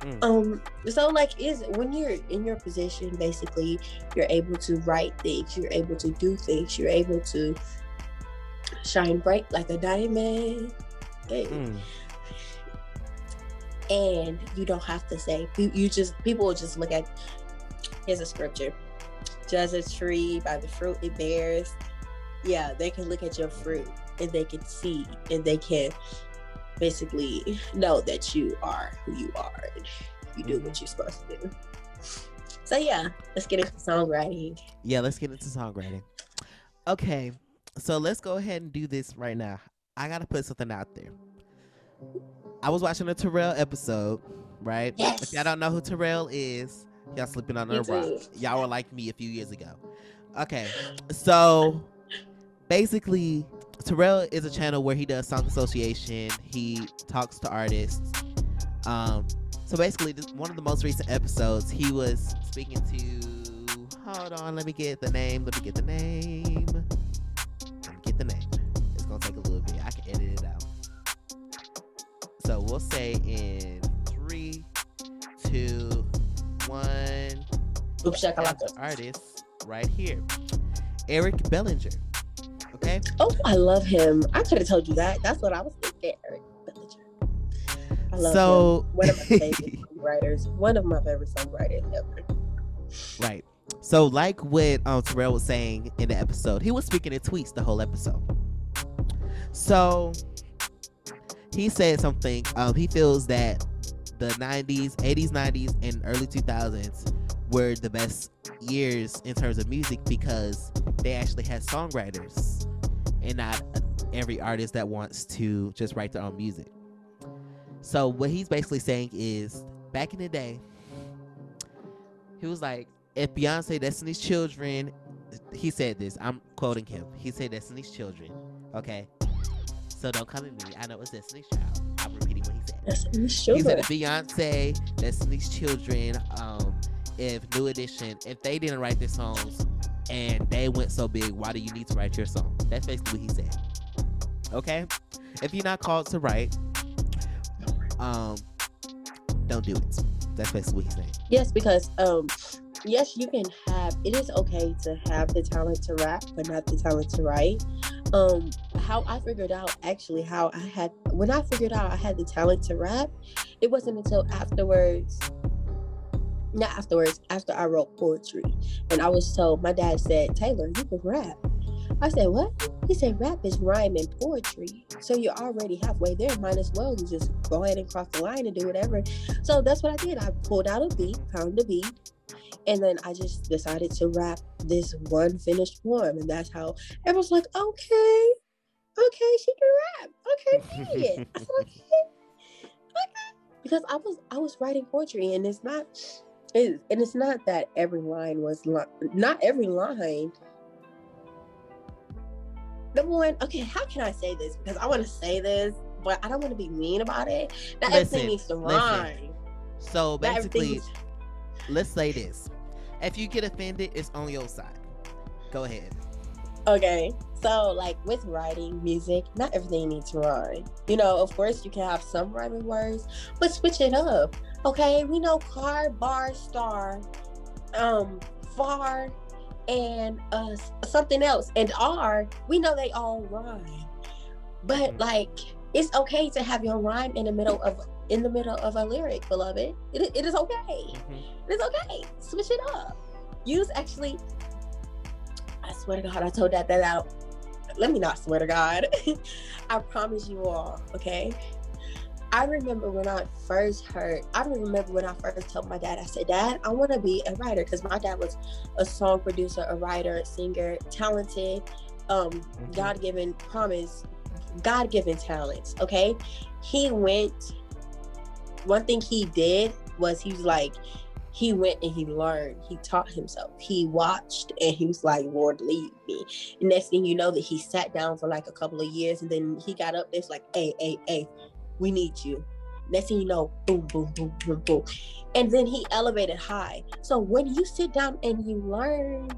Mm. Um, so like, is when you're in your position, basically, you're able to write things, you're able to do things, you're able to shine bright like a diamond. Hey. Mm. and you don't have to say you, you just people will just look at here's a scripture judge a tree by the fruit it bears yeah they can look at your fruit and they can see and they can basically know that you are who you are and you do what mm-hmm. you're supposed to do so yeah let's get into songwriting Yeah, let's get into songwriting. Okay, so let's go ahead and do this right now. I gotta put something out there. I was watching a Terrell episode, right? Yes. If y'all don't know who Terrell is, y'all sleeping on a rock. Y'all were like me a few years ago. Okay, so basically, Terrell is a channel where he does song association. He talks to artists. Um, so basically, this, one of the most recent episodes, he was speaking to. Hold on, let me get the name. Let me get the name. Let me get the name. It's gonna take a little bit. I can edit it out. So we'll say in three, two. Shakalaka. artist right here, Eric Bellinger. Okay. oh i love him i could have told you that that's what i was thinking Eric Bellinger. i love him so one of my favorite songwriters. One of my favorite songwriters ever. Right. So, like what um, Terrell was saying in the episode, he was speaking in tweets the whole episode. So, he said something. Um, he feels that the 90s, 80s, 90s, and early 2000s were the best years in terms of music because they actually had songwriters and not every artist that wants to just write their own music. So, what he's basically saying is back in the day, he was like, if Beyonce, Destiny's Children, he said this. I'm quoting him. He said Destiny's Children. Okay. So don't come at me. I know it's Destiny's Child. I'm repeating what he said. That's He said. Beyonce, Destiny's Children, um, if New Edition, if they didn't write their songs and they went so big, why do you need to write your song? That's basically what he said. Okay? If you're not called to write, um, don't do it. That's basically what he's saying. Yes, because um, yes, you can have. It is okay to have the talent to rap, but not the talent to write. Um, how I figured out actually how I had when I figured out I had the talent to rap, it wasn't until afterwards. Not afterwards, after I wrote poetry, and I was told my dad said, "Taylor, you can rap." I said, "What?" He said, "Rap is rhyme and poetry, so you're already halfway there. Might as well you just go ahead and cross the line and do whatever." So that's what I did. I pulled out a beat, found a beat, and then I just decided to rap this one finished poem. And that's how everyone's like, okay, okay, she can rap. Okay, period. I said, okay, okay. Because I was I was writing poetry and it's not it, and it's not that every line was li- not every line. Number one, okay, how can I say this? Because I want to say this, but I don't want to be mean about it. Not Listen, everything needs to listen. rhyme. So basically, let's say this. If you get offended, it's on your side. Go ahead. Okay, so like with writing music, not everything needs to rhyme. You know, of course, you can have some rhyming words, but switch it up. Okay, we know car, bar, star, um, far, and uh something else, and R. We know they all rhyme, but Mhm. like it's okay to have your rhyme in the middle of in the middle of a lyric, beloved. It, it is okay. It's okay. Switch it up. Use actually. I swear to God, I told that that out. Let me not swear to God. I promise you all. Okay. I remember when I first heard. I remember when I first told my dad. I said, "Dad, I want to be a writer," because my dad was a song producer, a writer, singer, talented, um, Mhm. God-given promise, God-given talents. Okay. He went. One thing he did was he was like, he went and he learned. He taught himself. He watched and he was like, Lord, lead me. And next thing you know, that he sat down for like a couple of years and then he got up there. It's like, hey, hey, hey, we need you. Next thing you know, boom, boom, boom, boom, boom. And then he elevated high. So when you sit down and you learn,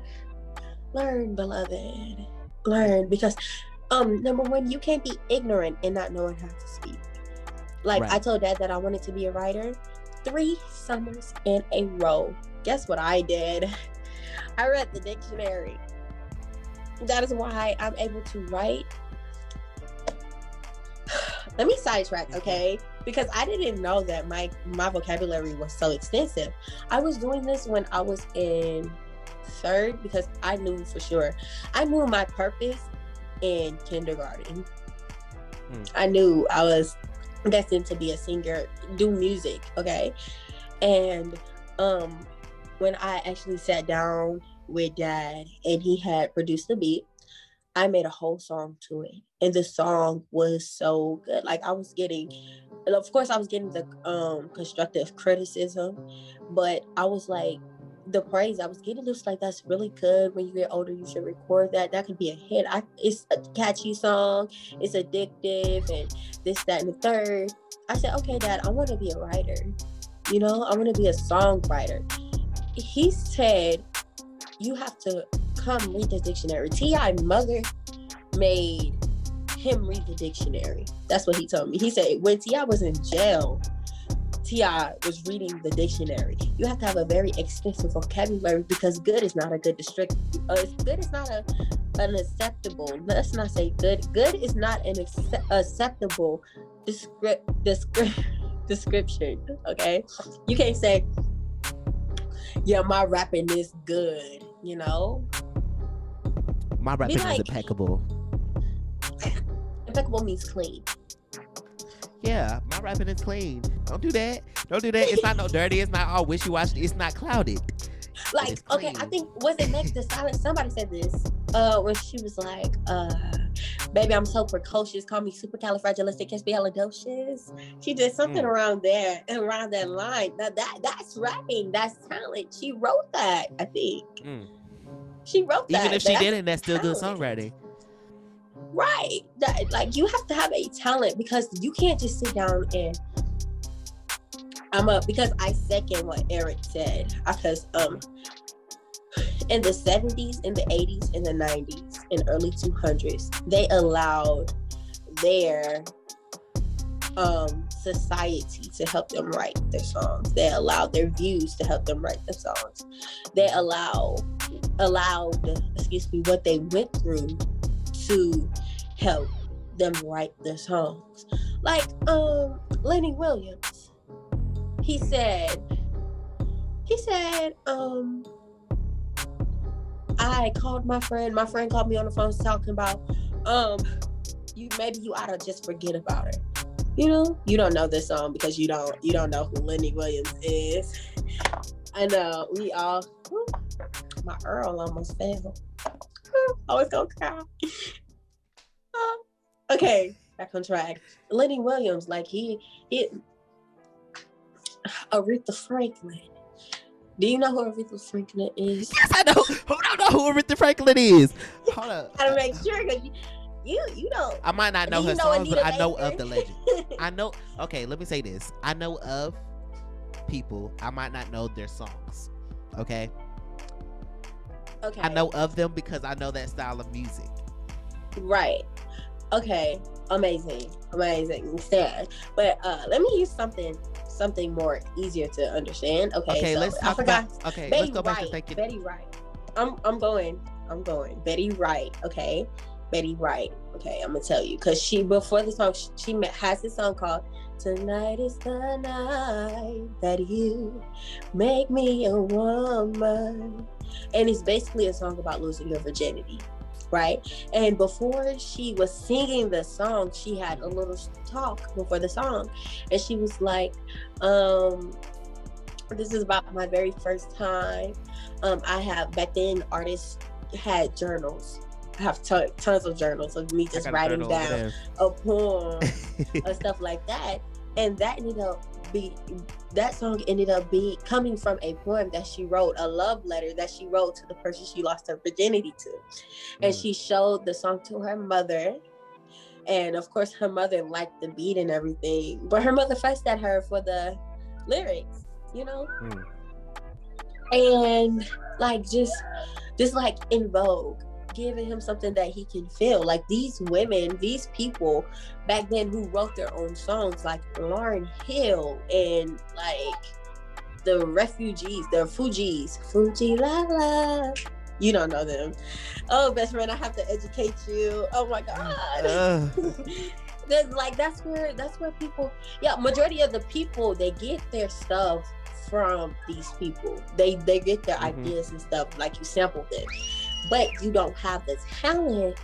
learn, beloved, learn because um number one, you can't be ignorant and not knowing how to speak. Like I told dad that I wanted to be a writer three summers in a row. Guess what I did? I read the dictionary. That is why I'm able to write. Let me sidetrack, okay? Because I didn't know that my my vocabulary was so extensive. I was doing this when I was in third because I knew for sure. I knew my purpose in kindergarten. Mm. I knew I was destined to be a singer, do music, okay? And um when I actually sat down with dad and he had produced the beat, I made a whole song to it. And the song was so good. Like I was getting of course I was getting the um constructive criticism, but I was like the praise I was getting was like that's really good. When you get older, you should record that. That could be a hit. I it's a catchy song, it's addictive and this, that, and the third. I said, okay, dad, I want to be a writer. You know, I want to be a songwriter. He said, you have to come read the dictionary. T.I. mother made him read the dictionary. That's what he told me. He said, when T.I. was in jail, T.I. was reading the dictionary. You have to have a very extensive vocabulary because good is not a good district. Uh, good is not a an acceptable. Let's not say good. Good is not an accept- acceptable descript, descript, description. Okay, you can't say, "Yeah, my rapping is good." You know, My rapping is impeccable. impeccable means clean. Yeah, my rapping is clean. Don't do that. Don't do that. It's not no dirty. It's not all wishy washy. It's not clouded. Like, okay, I think was it next to silence? Somebody said this. Uh, when she was like, uh, "Baby, I'm so precocious. Call me supercalifragilisticexpialidocious." She did something Mm. around there, around that line. Now that that's rapping. That's talent. She wrote that, I think. Mm. She wrote that. Even if she That's didn't, that's still good songwriting. Right. That like you have to have a talent because you can't just sit down and I'm up because I second what Eric said. Because um in the 70s, in the 80s, in the 90s, and early 200s, they allowed their um society to help them write their songs. They allowed their views to help them write their songs. They allow allowed, excuse me, what they went through to help them write their songs. Like um Lenny Williams. He said he said um I called my friend. My friend called me on the phone talking about um you maybe you ought to just forget about her. You know, you don't know this song because you don't you don't know who Lenny Williams is. I know we all my Earl almost fell. I was gonna cry. Okay, back on track. Lenny Williams, like he he Aretha Franklin. Do you know who Aretha Franklin is? Yes, I know. Who don't know who Aretha Franklin is? Hold up. Gotta make sure because you, you you don't. I might not know her know songs, but Anita I know of the legend. I know. Okay, let me say this. I know of people. I might not know their songs. Okay, okay. I know of them because I know that style of music. Right. Okay. Amazing. Amazing. Sad. But uh let me use something something more easier to understand. Okay. Okay, so let's I talk forgot. about. Okay, Betty let's go back Wright. to thinking. Betty Wright. I'm I'm going. I'm going. Betty Wright. Okay. Betty Wright. Okay, I'm gonna tell you because she before the song she, she has this song called "Tonight Is the Night That You Make Me a Woman," and it's basically a song about losing your virginity, right? And before she was singing the song, she had a little talk before the song, and she was like, um, "This is about my very first time." um, I have back then artists had journals. I have ton tons of journals of me just writing down a poem or stuff like that. And that ended up be that song ended up being coming from a poem that she wrote, a love letter that she wrote to the person she lost her virginity to. And Mm. she showed the song to her mother. And of course her mother liked the beat and everything. But her mother fussed at her for the lyrics, you know? Mm. and like just just like En Vogue giving him something that he can feel. Like these women these people back then who wrote their own songs like Lauryn Hill and like the refugees the fugees. Fuji la la you don't know them. Oh best friend i have to educate you. Oh my god. That's like that's where that's where people yeah majority of the people they get their stuff from these people. They they get their Mhm. ideas and stuff like you sample them but you don't have the talent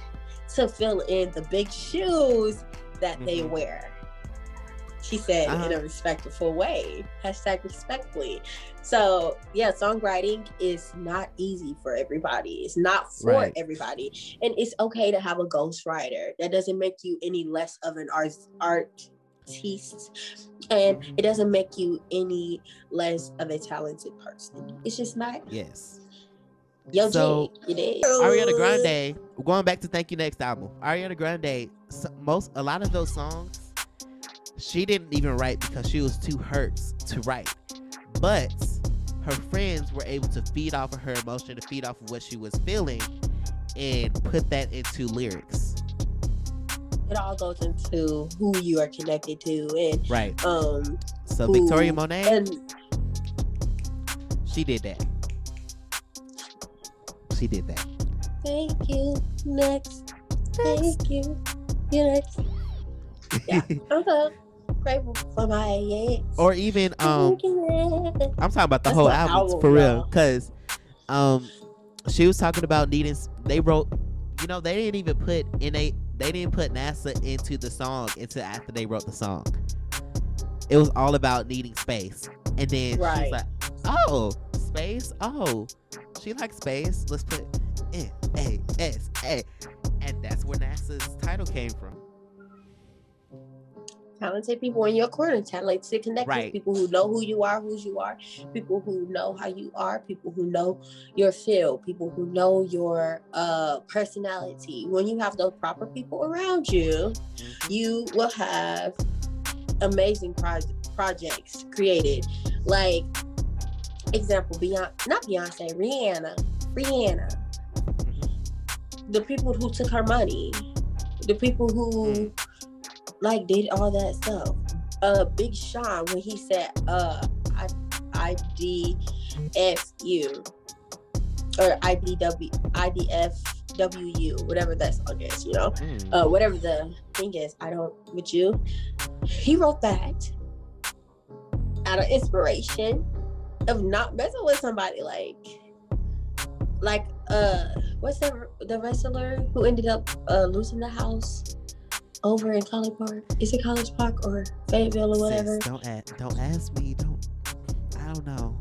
to fill in the big shoes that they Mhm. wear she said in Uh-huh. a respectful way hashtag respectfully so yeah songwriting is not easy for everybody it's not for Right. everybody and it's okay to have a ghostwriter that doesn't make you any less of an art artiste and it doesn't make you any less of a talented person it's just not Yes. Yo So, jig, it is Ariana Grande. Going back to Thank You Next album. Ariana Grande. Most a lot of those songs, she didn't even write because she was too hurt to write. But her friends were able to feed off of her emotion, to feed off of what she was feeling, and put that into lyrics. it all goes into who you are connected to and Right. um So Who- Victoria Monet, and she did that. She did that. thank you next thank you you next Yeah. I'm so grateful for my ex. or even um Thank you next. I'm talking about the That's whole album album, for real, y'all. cause um, she was talking about needing. They wrote, you know, they didn't even put in a. They didn't put NASA into the song until after they wrote the song. It was all about needing space, and then she Right. was like, "Oh, space. Oh, she likes space. Let's put N A S A," and that's where NASA's title came from. talented people in your corner, talented connections, Right. people who know who you are, whose you are, people who know how you are, people who know your field, people who know your uh personality. When you have those proper people around you, you will have amazing pro- projects created. Like example, Beyonce, not Beyonce, Rihanna, Rihanna. The people who took her money, the people who like did all that stuff. Uh, Big Sean when he said, "Uh, I, I D F U or I D W I D F W U, whatever that song is, you know." Mm. uh, whatever the thing is, I don't with you. He wrote that out of inspiration of not messing with somebody like like uh what's the the wrestler who ended up uh losing the house over in College Park? Is it College Park or Fayetteville or whatever? Sis, don't ask, don't ask me. Don't. I don't know.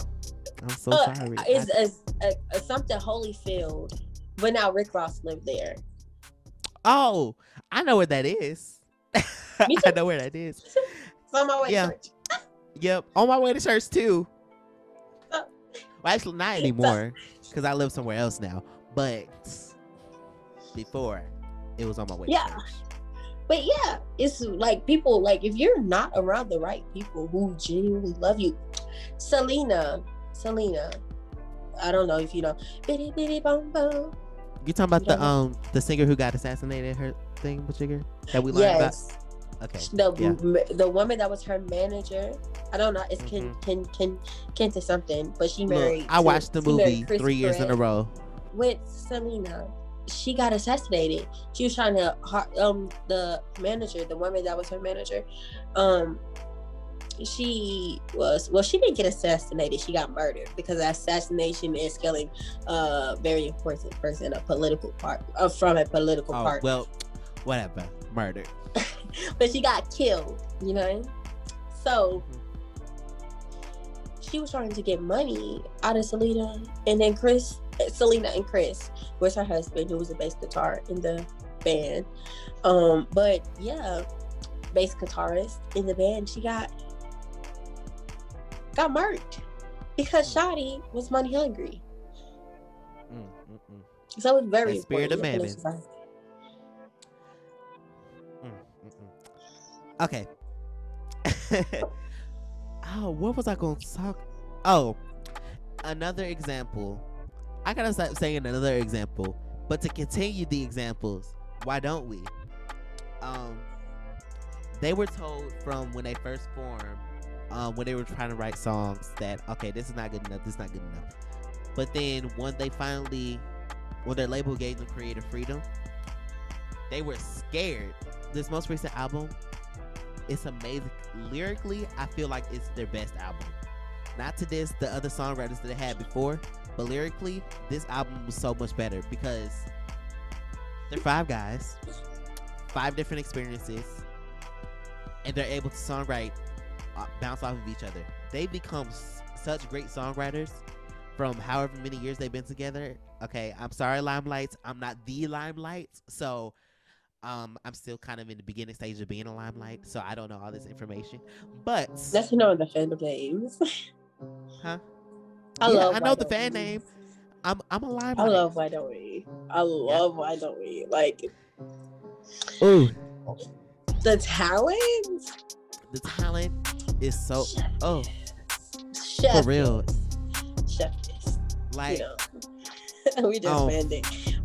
I'm so Uh, sorry. it's I- a, a, a something Holyfield, but now Rick Ross lived there. oh, I know where that is. I know where that is. On my way Yeah. to church. Yep, on my way to church too. Well, actually, not anymore because I live somewhere else now. But before, it was on my way. Yeah. But yeah, it's like people like if you're not around the right people who genuinely love you, Selena, Selena, I don't know if you know, bitty bitty bum bum. You talking about You the know? um the singer who got assassinated? Her thing, jigger that we learned Yes, about. Okay. the yeah. the woman that was her manager. I don't know. It's Ken Ken Ken Kenta something, but she married. Mm-hmm. Look, I to- watched the movie three years in a row. with Selena. She got assassinated. She was trying to um the manager, the woman that was her manager, um she was well she didn't get assassinated she got murdered because assassination is killing a very important person a political part uh, from a political Oh part well, whatever. Murdered. but she got killed you know? So she was trying to get money out of Selena and then Chris Selena and Chris was her husband who was a bass guitar in the band. Um but yeah bass guitarist in the band she got got murdered because Shotty was money hungry. Mm, mm, mm, so it's very That spirit of mammon. Okay. oh, what was I going to talk? Oh, another example. I gotta stop saying another example, but to continue the examples, why don't we? Um, they were told from when they first formed, um, when they were trying to write songs, that okay, this is not good enough. This is not good enough. But then when they finally, when their label gave them creative freedom, they were scared. This most recent album, it's amazing. Lyrically, I feel like it's their best album. Not to this, the other songwriters that they had before, but lyrically, this album was so much better because they're five guys, five different experiences, and they're able to songwrite, uh, bounce off of each other. They become s- such great songwriters from however many years they've been together. Okay, I'm sorry, Limelights. I'm not the Limelight, so um, I'm still kind of in the beginning stage of being a Limelight, so I don't know all this information. But That's you know the fandom names. huh? I yeah, love I know the fan We. name. I'm I'm a Limelight. I love Why Don't We. I love Why Don't We. Like Ooh, the talent. the talent is so Chef oh Chef for real. Chef kiss. Like you know. we just um,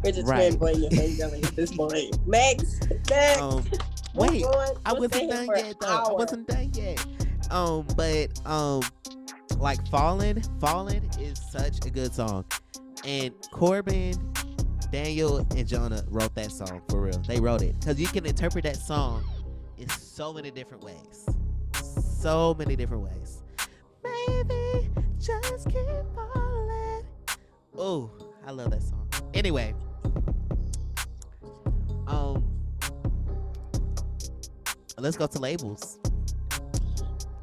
just right. fanboying your fangirling at this point. Next. Next. um, wait. I wasn't done yet though. I wasn't done yet. Um, but um, like Fallen, Fallen is such a good song, and Corbin, Daniel, and Jonah wrote that song for real. They wrote it because you can interpret that song in so many different ways, so many different ways. Maybe just keep falling. Oh, I love that song. Anyway, um, let's go to labels.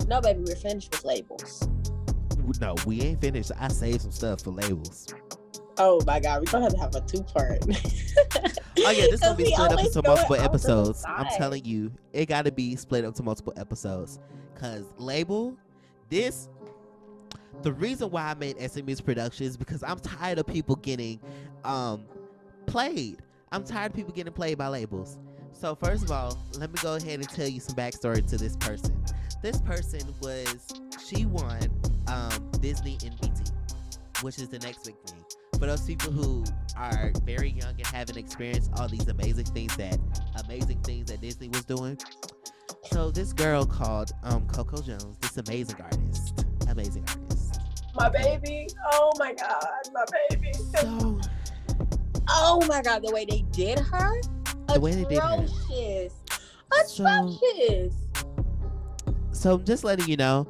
No, baby, we're finished with labels. No, we ain't finished. I saved some stuff for labels. Oh my god, we're gonna have to have a two part. Oh yeah, this gonna be split up into multiple off to the episodes. I'm telling you, it got to be split up to multiple episodes. Cause label, this, the reason why I made SMU's Productions because I'm tired of people getting, um, played. I'm tired of people getting played by labels. So first of all, let me go ahead and tell you some backstory to this person. This person was she won um, Disney NBT, which is the next big thing. For those people who are very young and haven't experienced all these amazing things that amazing things that Disney was doing. So this girl called um, Coco Jones, this amazing artist, amazing artist. My baby. Oh my god, my baby. So Oh my god, the way they did her. The way they did her. Atrocious. So- Atrocious. so I'm just letting you know.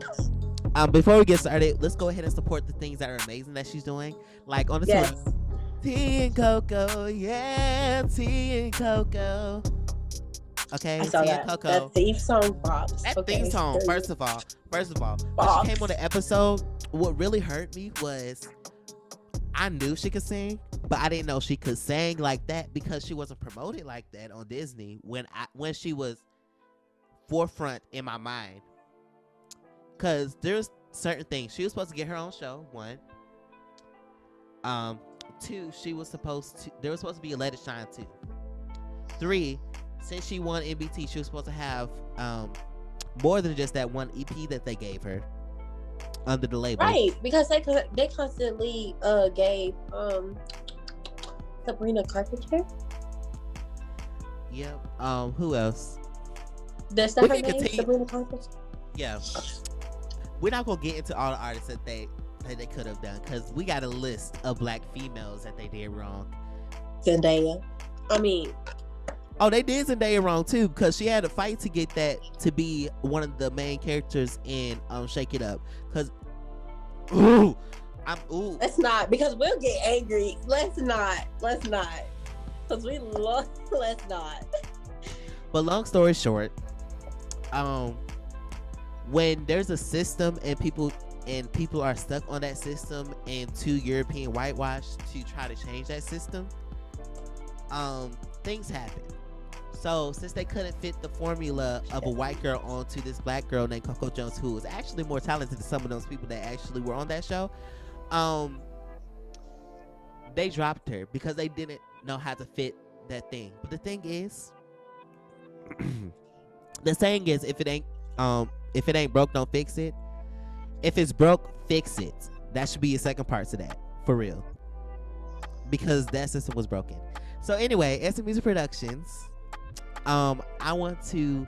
Um, before we get started, let's go ahead and support the things that are amazing that she's doing. Like on the Yes. one, Tea and cocoa, yeah, Tea and cocoa. Okay, I saw Tea that. and Coco. That theme song pops. That okay. theme song, first of all, first of all, when she came on the episode, what really hurt me was I knew she could sing, but I didn't know she could sing like that because she wasn't promoted like that on Disney when I when she was forefront in my mind. Cause there's certain things she was supposed to get her own show. One, um, two, she was supposed to. There was supposed to be a Let It Shine too. Three, since she won NBT, she was supposed to have um more than just that one EP that they gave her under the label. Right, because they they constantly uh gave um Sabrina Carpenter. Yep. Um. Who else? That's We that her can name? continue- Sabrina Carpenter. Yeah. We're not gonna get into all the artists that they that they could have done because we got a list of black females that they did wrong. Zendaya. I mean, Oh, they did Zendaya wrong too because she had a fight to get that to be one of the main characters in um Shake It Up. Cause ooh, I'm ooh. let's not because we'll get angry. Let's not. Let's not. Because we love. Let's not. But long story short, um, when there's a system and people and people are stuck on that system and to European whitewash to try to change that system, um, things happen. So since they couldn't fit the formula of a white girl onto this black girl named Coco Jones, who was actually more talented than some of those people that actually were on that show, um, they dropped her because they didn't know how to fit that thing. But the thing is, the saying is, if it ain't um if it ain't broke, don't fix it. If it's broke, fix it. That should be a second part to that, for real. Because that system was broken. So anyway, SM Music Productions. Um, I want to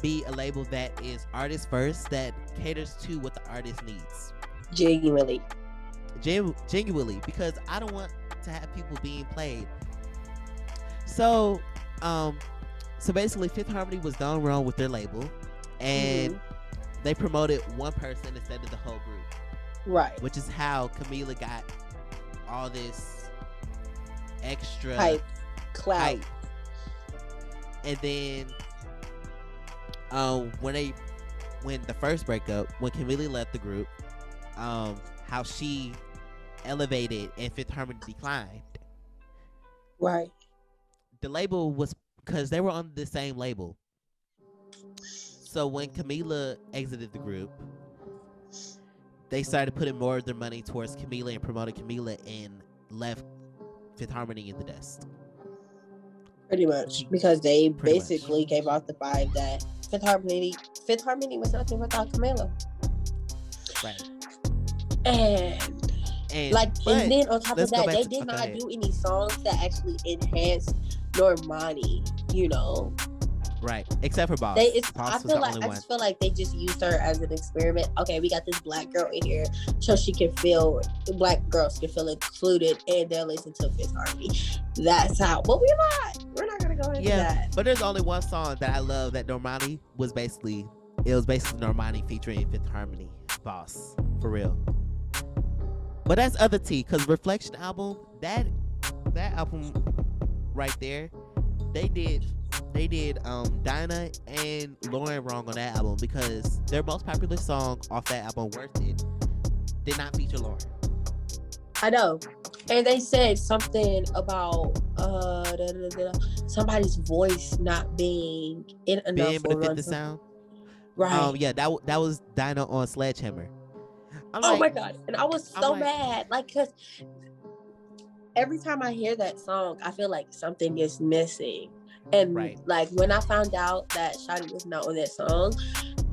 be a label that is artist first, that caters to what the artist needs. Genuinely. Gen- genuinely because I don't want to have people being played. So, um, so basically, Fifth Harmony was done wrong with their label, and they promoted one person instead of the whole group, Right. which is how Camila got all this extra Hype. Clout. hype. And then, um, when they, when the first breakup, when Camila left the group, um, how she elevated and Fifth Harmony declined. Right. The label was because they were on the same label. So when Camila exited the group, they started putting more of their money towards Camila and promoted Camila and left Fifth Harmony in the dust. Pretty much. Mm, because they Pretty much. basically gave off the vibe that Fifth Harmony Fifth Harmony was nothing without Camila. Right. And And like and then on top of that, they to- did okay, not do any songs that actually enhanced Normani, you know. Right, except for Boss. They it's Boss I feel like I just feel like they just used her as an experiment. Okay, we got this black girl in here so she can feel black girls can feel included and they'll listen to Fifth Harmony. That's how but we're not we're not gonna go into Yeah, that. but there's only one song that I love that Normani was basically. It was basically Normani featuring Fifth Harmony, Boss, for real. But that's other T, cause Reflection album, that that album right there, they did they did um Dinah and Lauren wrong on that album because their most popular song off that album, Worth It, did not feature Lauren. I know. and they said something about uh da, da, da, somebody's voice not being in enough Being able to fit the sound. Right. Um, yeah, that that was Dinah on Sledgehammer. I'm oh my god! And I was so like- mad, like, cause every time I hear that song, I feel like something is missing. And Right. like when I found out that Shadi was not on that song,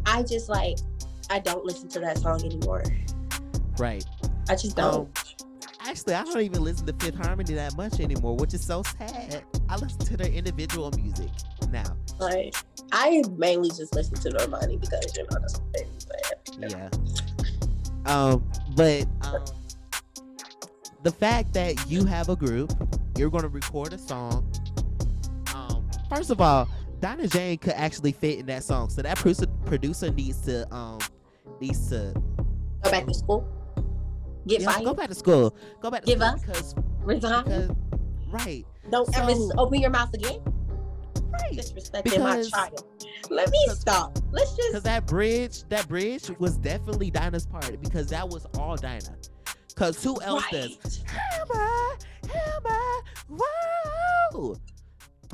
I just like I don't listen to that song anymore. right. I just don't. Um, actually, I don't even listen to Fifth Harmony that much anymore, which is so sad. I listen to their individual music now. like I mainly just listen to Normani because you know that's my favorite. But Yeah. Um, but um, the fact that you have a group, you're gonna record a song. First of all, Dinah Jane could actually fit in that song, so that producer producer needs to um needs to go back to school, get yeah, fired, go back to school. Go back to Give school up? because resign. because right don't ever so- s- open your mouth again. right Disrespecting my child. Let me stop. Let's just. Because that bridge, that bridge was definitely Dinah's part because that was all Dinah. Cause who else does? Hammer, hammer.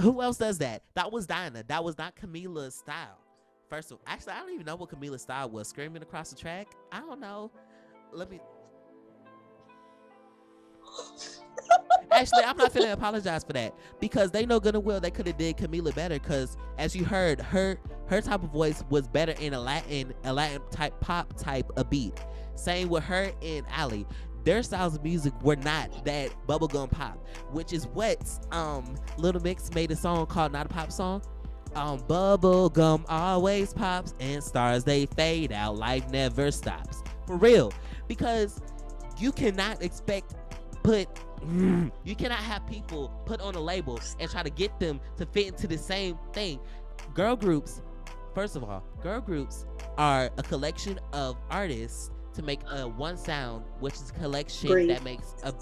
Who else does that? That was Dinah. That was not Camila's style. First of all, actually, I don't even know what Camila's style was. Screaming across the track? I don't know. Let me. Actually, I'm not finna apologize for that because they know good and well they could have did Camila better. Because as you heard, her her type of voice was better in a Latin a Latin type pop type of beat. Same with her and Ally. Their styles of music were not that bubblegum pop, which is what um Little Mix made a song called Not a Pop Song. Um, bubblegum always pops and stars they fade out. Life never stops. For real. Because you cannot expect put you cannot have people put on a label and try to get them to fit into the same thing. Girl groups, first of all, girl groups are a collection of artists to make a one sound, which is a collection Breathe. that makes a,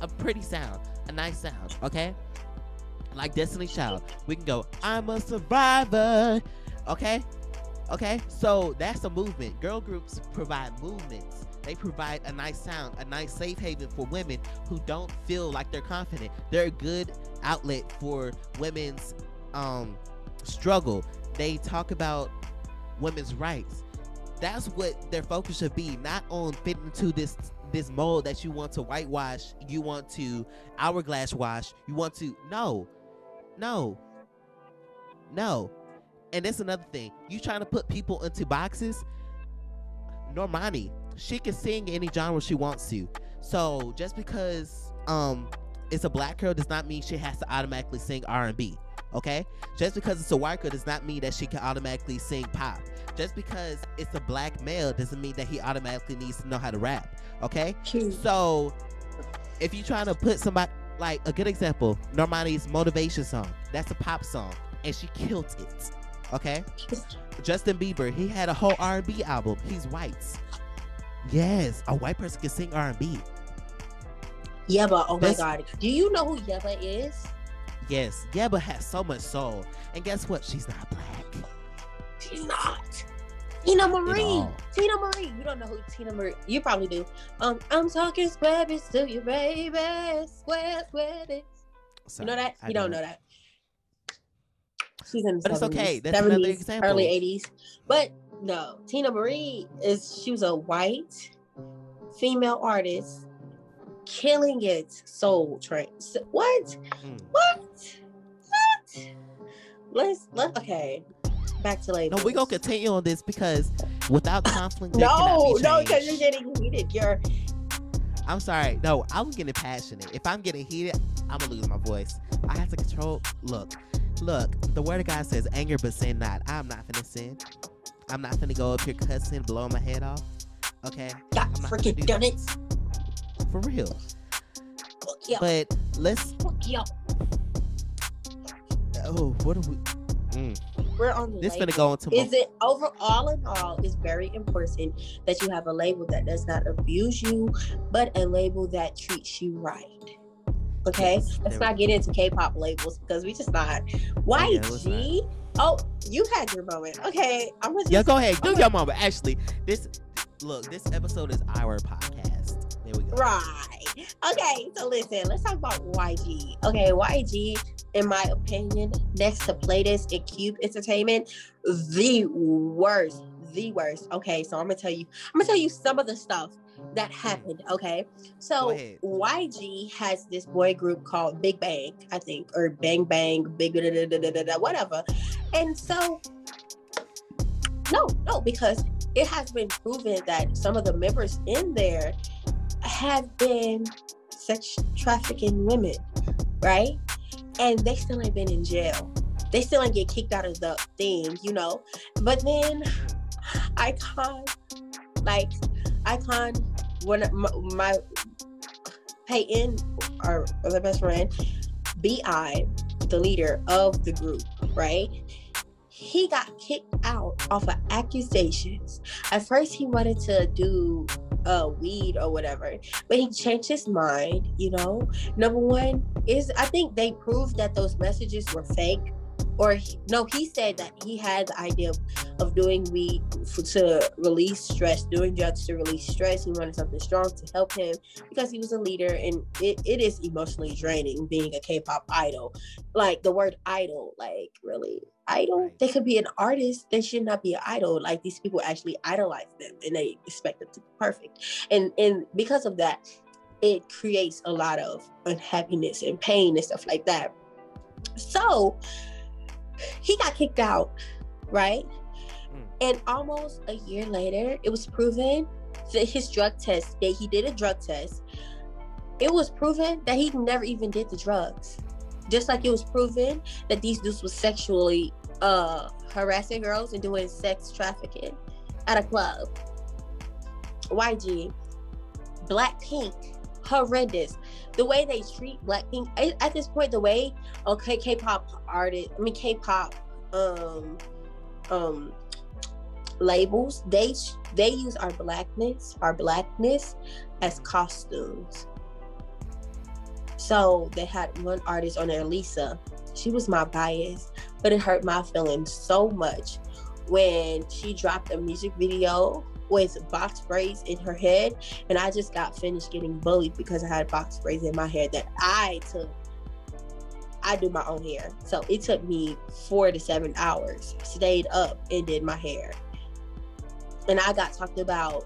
a pretty sound, a nice sound, okay? Like Destiny Child. We can go, I'm a survivor. Okay? Okay? So that's a movement. Girl groups provide movements. They provide a nice sound, a nice safe haven for women who don't feel like they're confident. They're a good outlet for women's um struggle. They talk about women's rights. That's what their focus should be, not on fitting into this this mold that you want to whitewash, you want to hourglass wash, you want to no, no, no. And that's another thing. You trying to put people into boxes. Normani, she can sing any genre she wants to. So just because um it's a black girl does not mean she has to automatically sing R&B. Okay? Just because it's a white girl does not mean that she can automatically sing pop. Just because it's a black male doesn't mean that he automatically needs to know how to rap. Okay? So if you're trying to put somebody like a good example, Normani's motivation song. That's a pop song, and she killed it. Okay. Justin Bieber, he had a whole R&B album. He's white. Yes, a white person can sing R&B. Yebba, oh my god. Do you know who Yebba is? Yes, Yebba has so much soul, and guess what? She's not black. She's not. Teena Marie. Teena Marie. You don't know who Teena Marie. You probably do. Um, I'm talking Square Biz to you, baby. Square, bits. You know that? I You don't know that. She's in the But it's 70s, okay. That's another example. Early 80s. But no, Teena Marie is she was a white female artist killing it soul train. What? Mm. What? What? Let's let okay. Back to labels. No, we're gonna continue on this because without conflict, No, be no, because you're getting heated. You're I'm sorry. No, I'm getting passionate. If I'm getting heated, I'm gonna lose my voice. I have to control. Look, look. The word of God says, "Anger, but sin not." I'm not finna sin. I'm not finna go up here cussing, blowing my head off. Okay, got I'm not gonna freaking do done that. It. for real. Fuck yeah. But let's. Fuck yeah. Oh, what are we? Mm, We're on the this label. finna go into. Is it overall in all? It's very important that you have a label that does not abuse you, but a label that treats you right. Okay, let's not get into K-pop labels because we just not. yeah, let's YG. Oh, you had your moment. Okay, I'm gonna. Just, Yeah, go ahead. Do your moment. Actually, this look. This episode is our podcast. There we go. Right. Okay, so listen, let's talk about YG. Okay, YG, in my opinion, next to Playlist and Cube Entertainment, the worst. The worst. Okay, so I'm gonna tell you, I'm gonna tell you some of the stuff that hmm. happened. Okay. So. YG has this boy group called Big Bang, I think, or Bang Bang, Big da, da, da, da, da, da, whatever. And so no, no, because it has been proven that some of the members in there have been sex trafficking women, right? And they still ain't been in jail. They still ain't get kicked out of the thing, you know. But then hmm. iKON, like iKON, when my, my Peyton, our other best friend, B.I, the leader of the group, right? He got kicked out off of accusations. At first, he wanted to do uh weed or whatever, but he changed his mind. You know, number one is I think they proved that those messages were fake. Or he, no, he said that he had the idea of, doing weed f to release stress, doing drugs to release stress. He wanted something strong to help him because he was a leader, and it, it is emotionally draining being a K-pop idol. Like the word idol, like really idol. They could be an artist. They should not be an idol. Like these people actually idolize them, and they expect them to be perfect. And and because of that, it creates a lot of unhappiness and pain and stuff like that. So he got kicked out, right? Mm. And almost a year later, it was proven that his drug test, that he did a drug test, it was proven that he never even did the drugs. Just like it was proven that these dudes was sexually uh harassing girls and doing sex trafficking at a club. YG, Blackpink, horrendous. The way they treat Blackpink at at this point, the way okay, K-pop artist, I mean K-pop um um labels, they they use our blackness, our blackness as costumes. So they had one artist on there, Lisa. She was my bias, but it hurt my feelings so much when she dropped a music video with box braids in her head, and I just got finished getting bullied because I had box braids in my hair that I took. I do my own hair, so it took me four to seven hours. Stayed up and did my hair, and I got talked about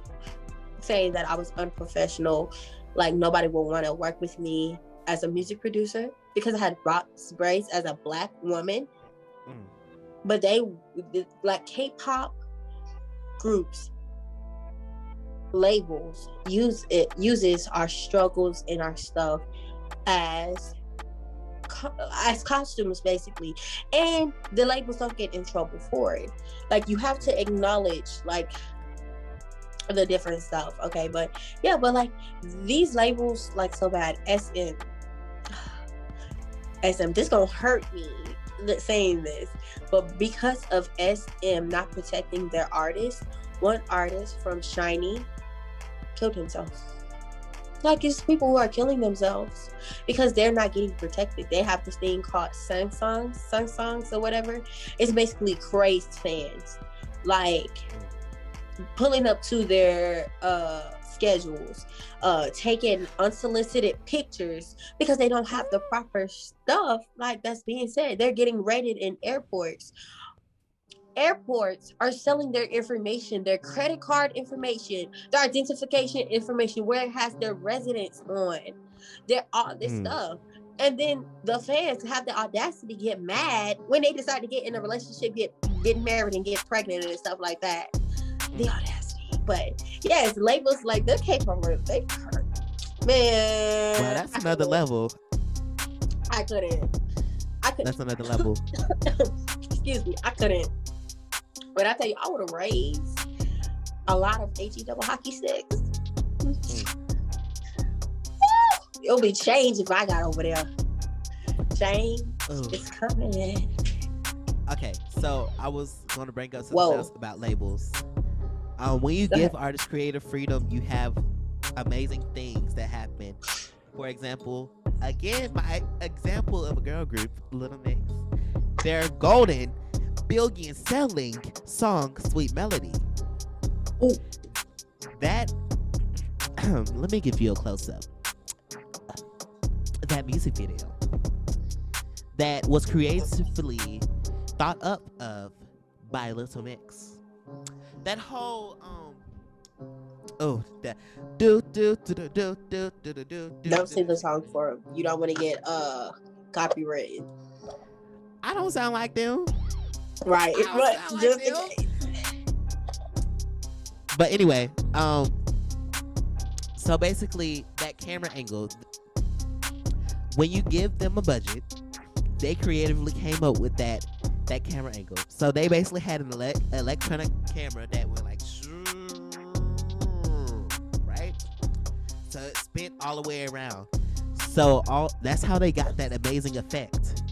saying that I was unprofessional, like nobody would want to work with me as a music producer because I had box braids as a black woman. Mm. But they like K-pop groups labels use it uses our struggles and our stuff as as costumes basically. And the labels don't get in trouble for it. Like you have to acknowledge like the different stuff okay? But yeah but like these labels like so bad. Sm sm this gonna hurt me saying this. But because of sm not protecting their artists one artist from SHINee killed himself like it's people who are killing themselves because they're not getting protected. They have this thing called sasaengs sun songs or whatever. It's basically crazed fans like pulling up to their uh schedules uh taking unsolicited pictures because they don't have the proper stuff like that's being said. They're getting raided in airports airports are selling their information their credit card information their identification information where it has their residence on. Their all this Hmm. stuff. And then the fans have the audacity to get mad when they decide to get in a relationship get get married and get pregnant and stuff like that. The audacity. But yes labels like the k-pop they hurt. Man Well, that's I another couldn't- level. i couldn't. I couldn't. That's another level. excuse me, I couldn't. But I tell you, I would have raised a lot of HE double hockey sticks. It'll be change if I got over there. Change Ooh. is coming. Okay, so I was going to bring up something Whoa. else about labels. Um, when you Go give artists creative freedom, you have amazing things that happen. For example, again, my example of a girl group, Little Mix, they're golden billion selling song, Sweet Melody. Ooh. That let me give you a close up. That music video that was creatively thought up of by Little Mix. That whole um oh that do do do do do do do do do do Don't sing the song for him. You don't want to get uh copyrighted. I don't sound like them. Right. I But sound just in case. But anyway, um so basically that camera angle when you give them a budget, they creatively came up with that that camera angle. So they basically had an elec electronic camera that went like right? So it spin all the way around. So all that's how they got that amazing effect.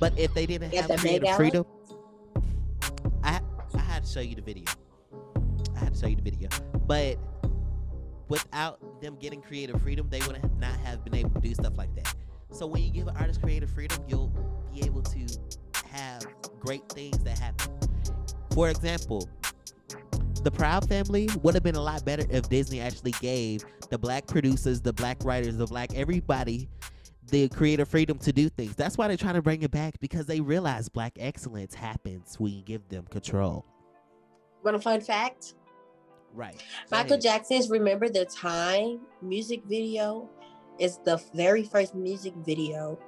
But if they didn't have creative freedom, I I had to show you the video. I had to show you the video. But without them getting creative freedom, they would not have been able to do stuff like that. So when you give an artist creative freedom, you'll be able to have great things that happen. For example, the Proud Family would have been a lot better if Disney actually gave the black producers, the black writers, the black everybody the creative freedom to do things. That's why they're trying to bring it back because they realize black excellence happens when you give them control. Want a fun fact? Right. Michael Jackson's Remember the Time music video is the very first music video,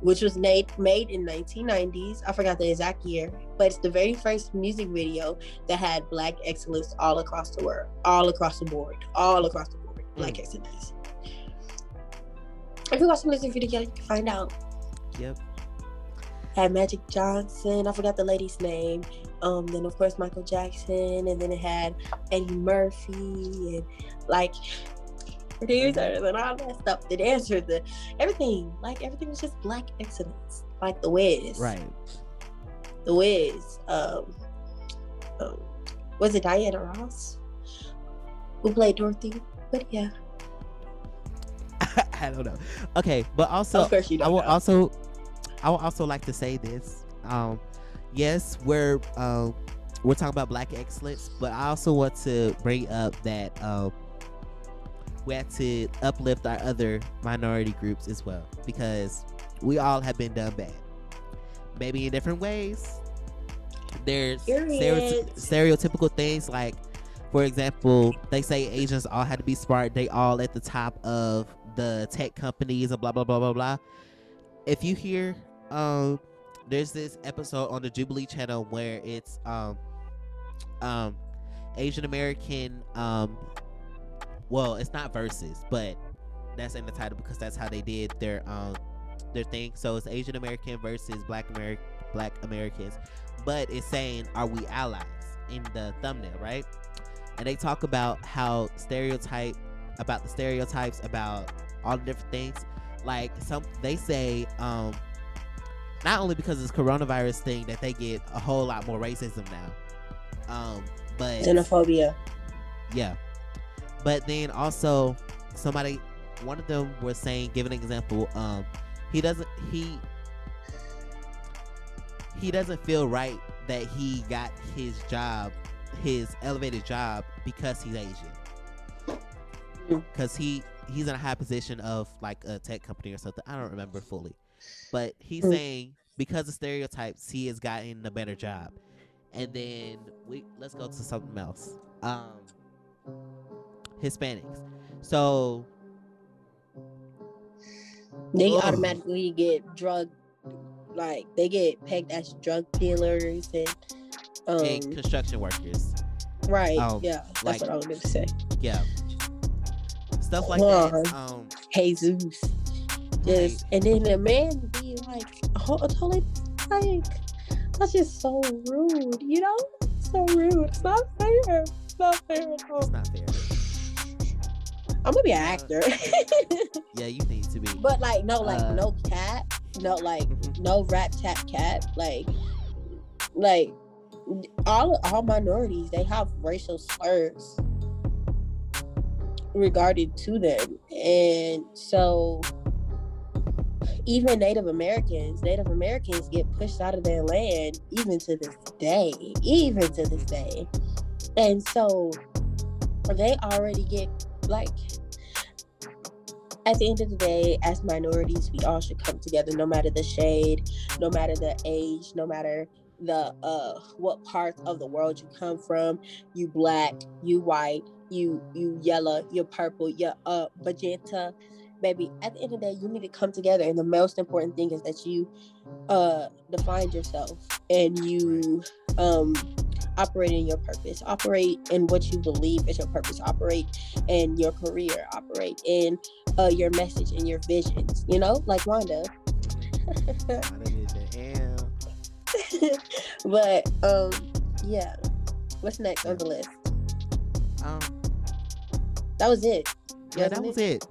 which was made made in 1990s. I forgot the exact year, but it's the very first music video that had black excellence all across the world, all across the board, all across the board, black mm. excellence. If you watch the music video, you can find out. Yep. Had Magic Johnson, I forgot the lady's name. Um, then of course Michael Jackson, and then it had Eddie Murphy, and like producers and all that stuff. The dancers, the everything, like everything was just black excellence, like the Wiz, Right. The Wiz. Um, um, was it Diana Ross who played Dorothy? But yeah, I don't know. Okay, but also of course you I will know. also I would also like to say this. Um yes, we're um we're talking about black excellence, but I also want to bring up that um we have to uplift our other minority groups as well because we all have been done bad. Maybe in different ways. There's stereoty- stereotypical things like for example, they say Asians all had to be smart. They all at the top of the tech companies and blah blah blah blah blah. If you hear, um, there's this episode on the Jubilee channel where it's um, um, Asian American um, well, it's not verses, but that's in the title because that's how they did their um their thing. So it's Asian American versus Black American Black Americans, but it's saying are we allies in the thumbnail, right? And they talk about how stereotype about the stereotypes about all the different things. Like some they say um not only because it's coronavirus thing that they get a whole lot more racism now. Um but xenophobia. yeah. But then also somebody one of them was saying give an example, um he doesn't he he doesn't feel right that he got his job, his elevated job because he's Asian. Cuz he he's in a high position of like a tech company or something. I don't remember fully. But he's Mm. saying because of stereotypes he has gotten a better job. And then we let's go to something else. Um Hispanics. So They automatically get drug, like they get pegged as drug dealers and um and construction workers. right. um, yeah, that's like- what I was gonna say. Yeah. Stuff like Hold that. Um Jesus. Just and then the man be like, oh, totally like that's just so rude, you know? So rude. It's not fair. It's not fair at all. it's not fair. I'm gonna be an actor. Yeah, you need to be. but like no, like Uh, no cat, no like Mhm. no rat tat cat, like like all all minorities they have racial slurs regarded to them, and so even Native Americans, Native Americans get pushed out of their land even to this day, even to this day, and so they already get like at the end of the day as minorities we all should come together no matter the shade no matter the age no matter the uh what part of the world you come from. You black you white you you yellow you purple you uh magenta. Baby at the end of the day you need to come together. And the most important thing is that you uh define yourself and you um operate in your purpose. Operate in what you believe is your purpose. Operate in your career. Operate in uh your message and your visions you know like wanda but um yeah what's next on the list Um, that was it yeah, that was it.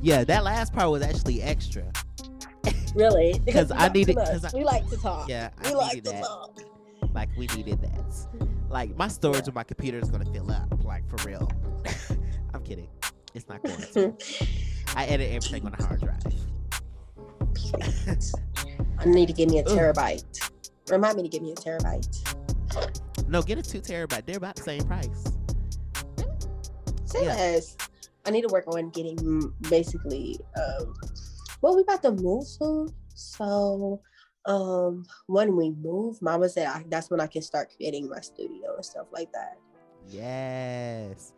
Yeah, that last part was actually extra. really? Because I needed-. 'cause I- we like to talk Yeah, I we like to that. talk Like we needed that. Like my storage on my computer is gonna fill up. Like for real. I'm kidding. It's not going to. I edit everything on a hard drive. I need to give me a terabyte. Remind me to give me a terabyte. No, get a two terabyte. They're about the same price. Say Yeah. I need to work on getting basically. Um, well, we about to move soon, so um, when we move, Mama said I, that's when I can start creating my studio and stuff like that. Yes.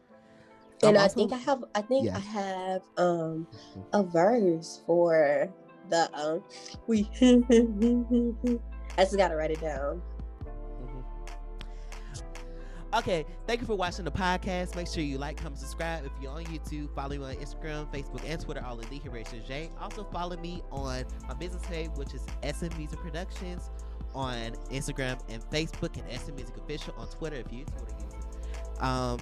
And I think I have. I think Yeah. I have um a verse for the um we. I just gotta write it down. Mhm. Okay, thank you for watching the podcast. Make sure you like, comment, subscribe. If you're on YouTube, follow me on Instagram, Facebook, and Twitter, all of the Horatio J. Also follow me on my business page, which is SM Music Productions on Instagram and Facebook, and SM Music Official on Twitter if you Twitter users. Um,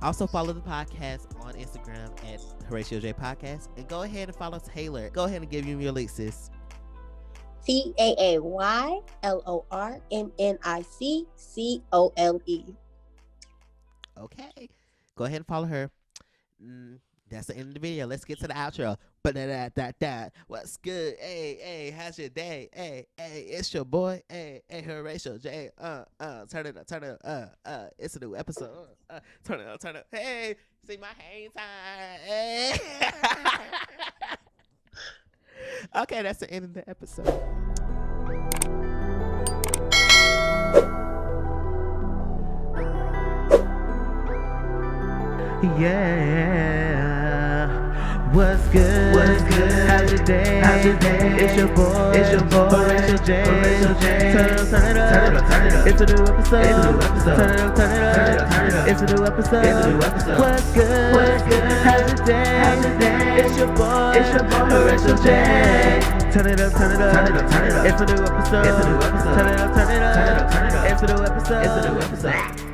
also follow the podcast on Instagram at Horatio J Podcast, and go ahead and follow Taylor. Go ahead and give him your link, sis. T A A Y L O R M N I C C O L E. Okay. Go ahead and follow her. Mm, that's the end of the video. Let's get to the outro. But da da da. What's good? Hey, hey, how's your day? Hey, hey, it's your boy. Hey, hey, Horatio J. Uh, uh, turn it up, turn it up. Uh, uh, it's a new episode. Uh, uh turn it up, turn it up. Hey, see my hang time. Hey. okay, that's the end of the episode. Yeah. What's good? What's good? How's your day? How's your day? It's your boy. It's your boy. Horatio J. Horatio J. Turn it up, turn it up. Turn it up, turn it up. It's a new episode. It's a new episode. Turn it up, turn it up. Turn it up, turn it up. It's a new episode. It's a new episode. What's good? What's good? How's your day? How's your day? It's your boy. It's your boy, Horatio J. J. Turn it up, turn it up. Turn it up, turn it up. It's a new episode. It's a new episode. Turn it up, turn it up. Turn it up, turn it up. It's a new episode. It's a new episode.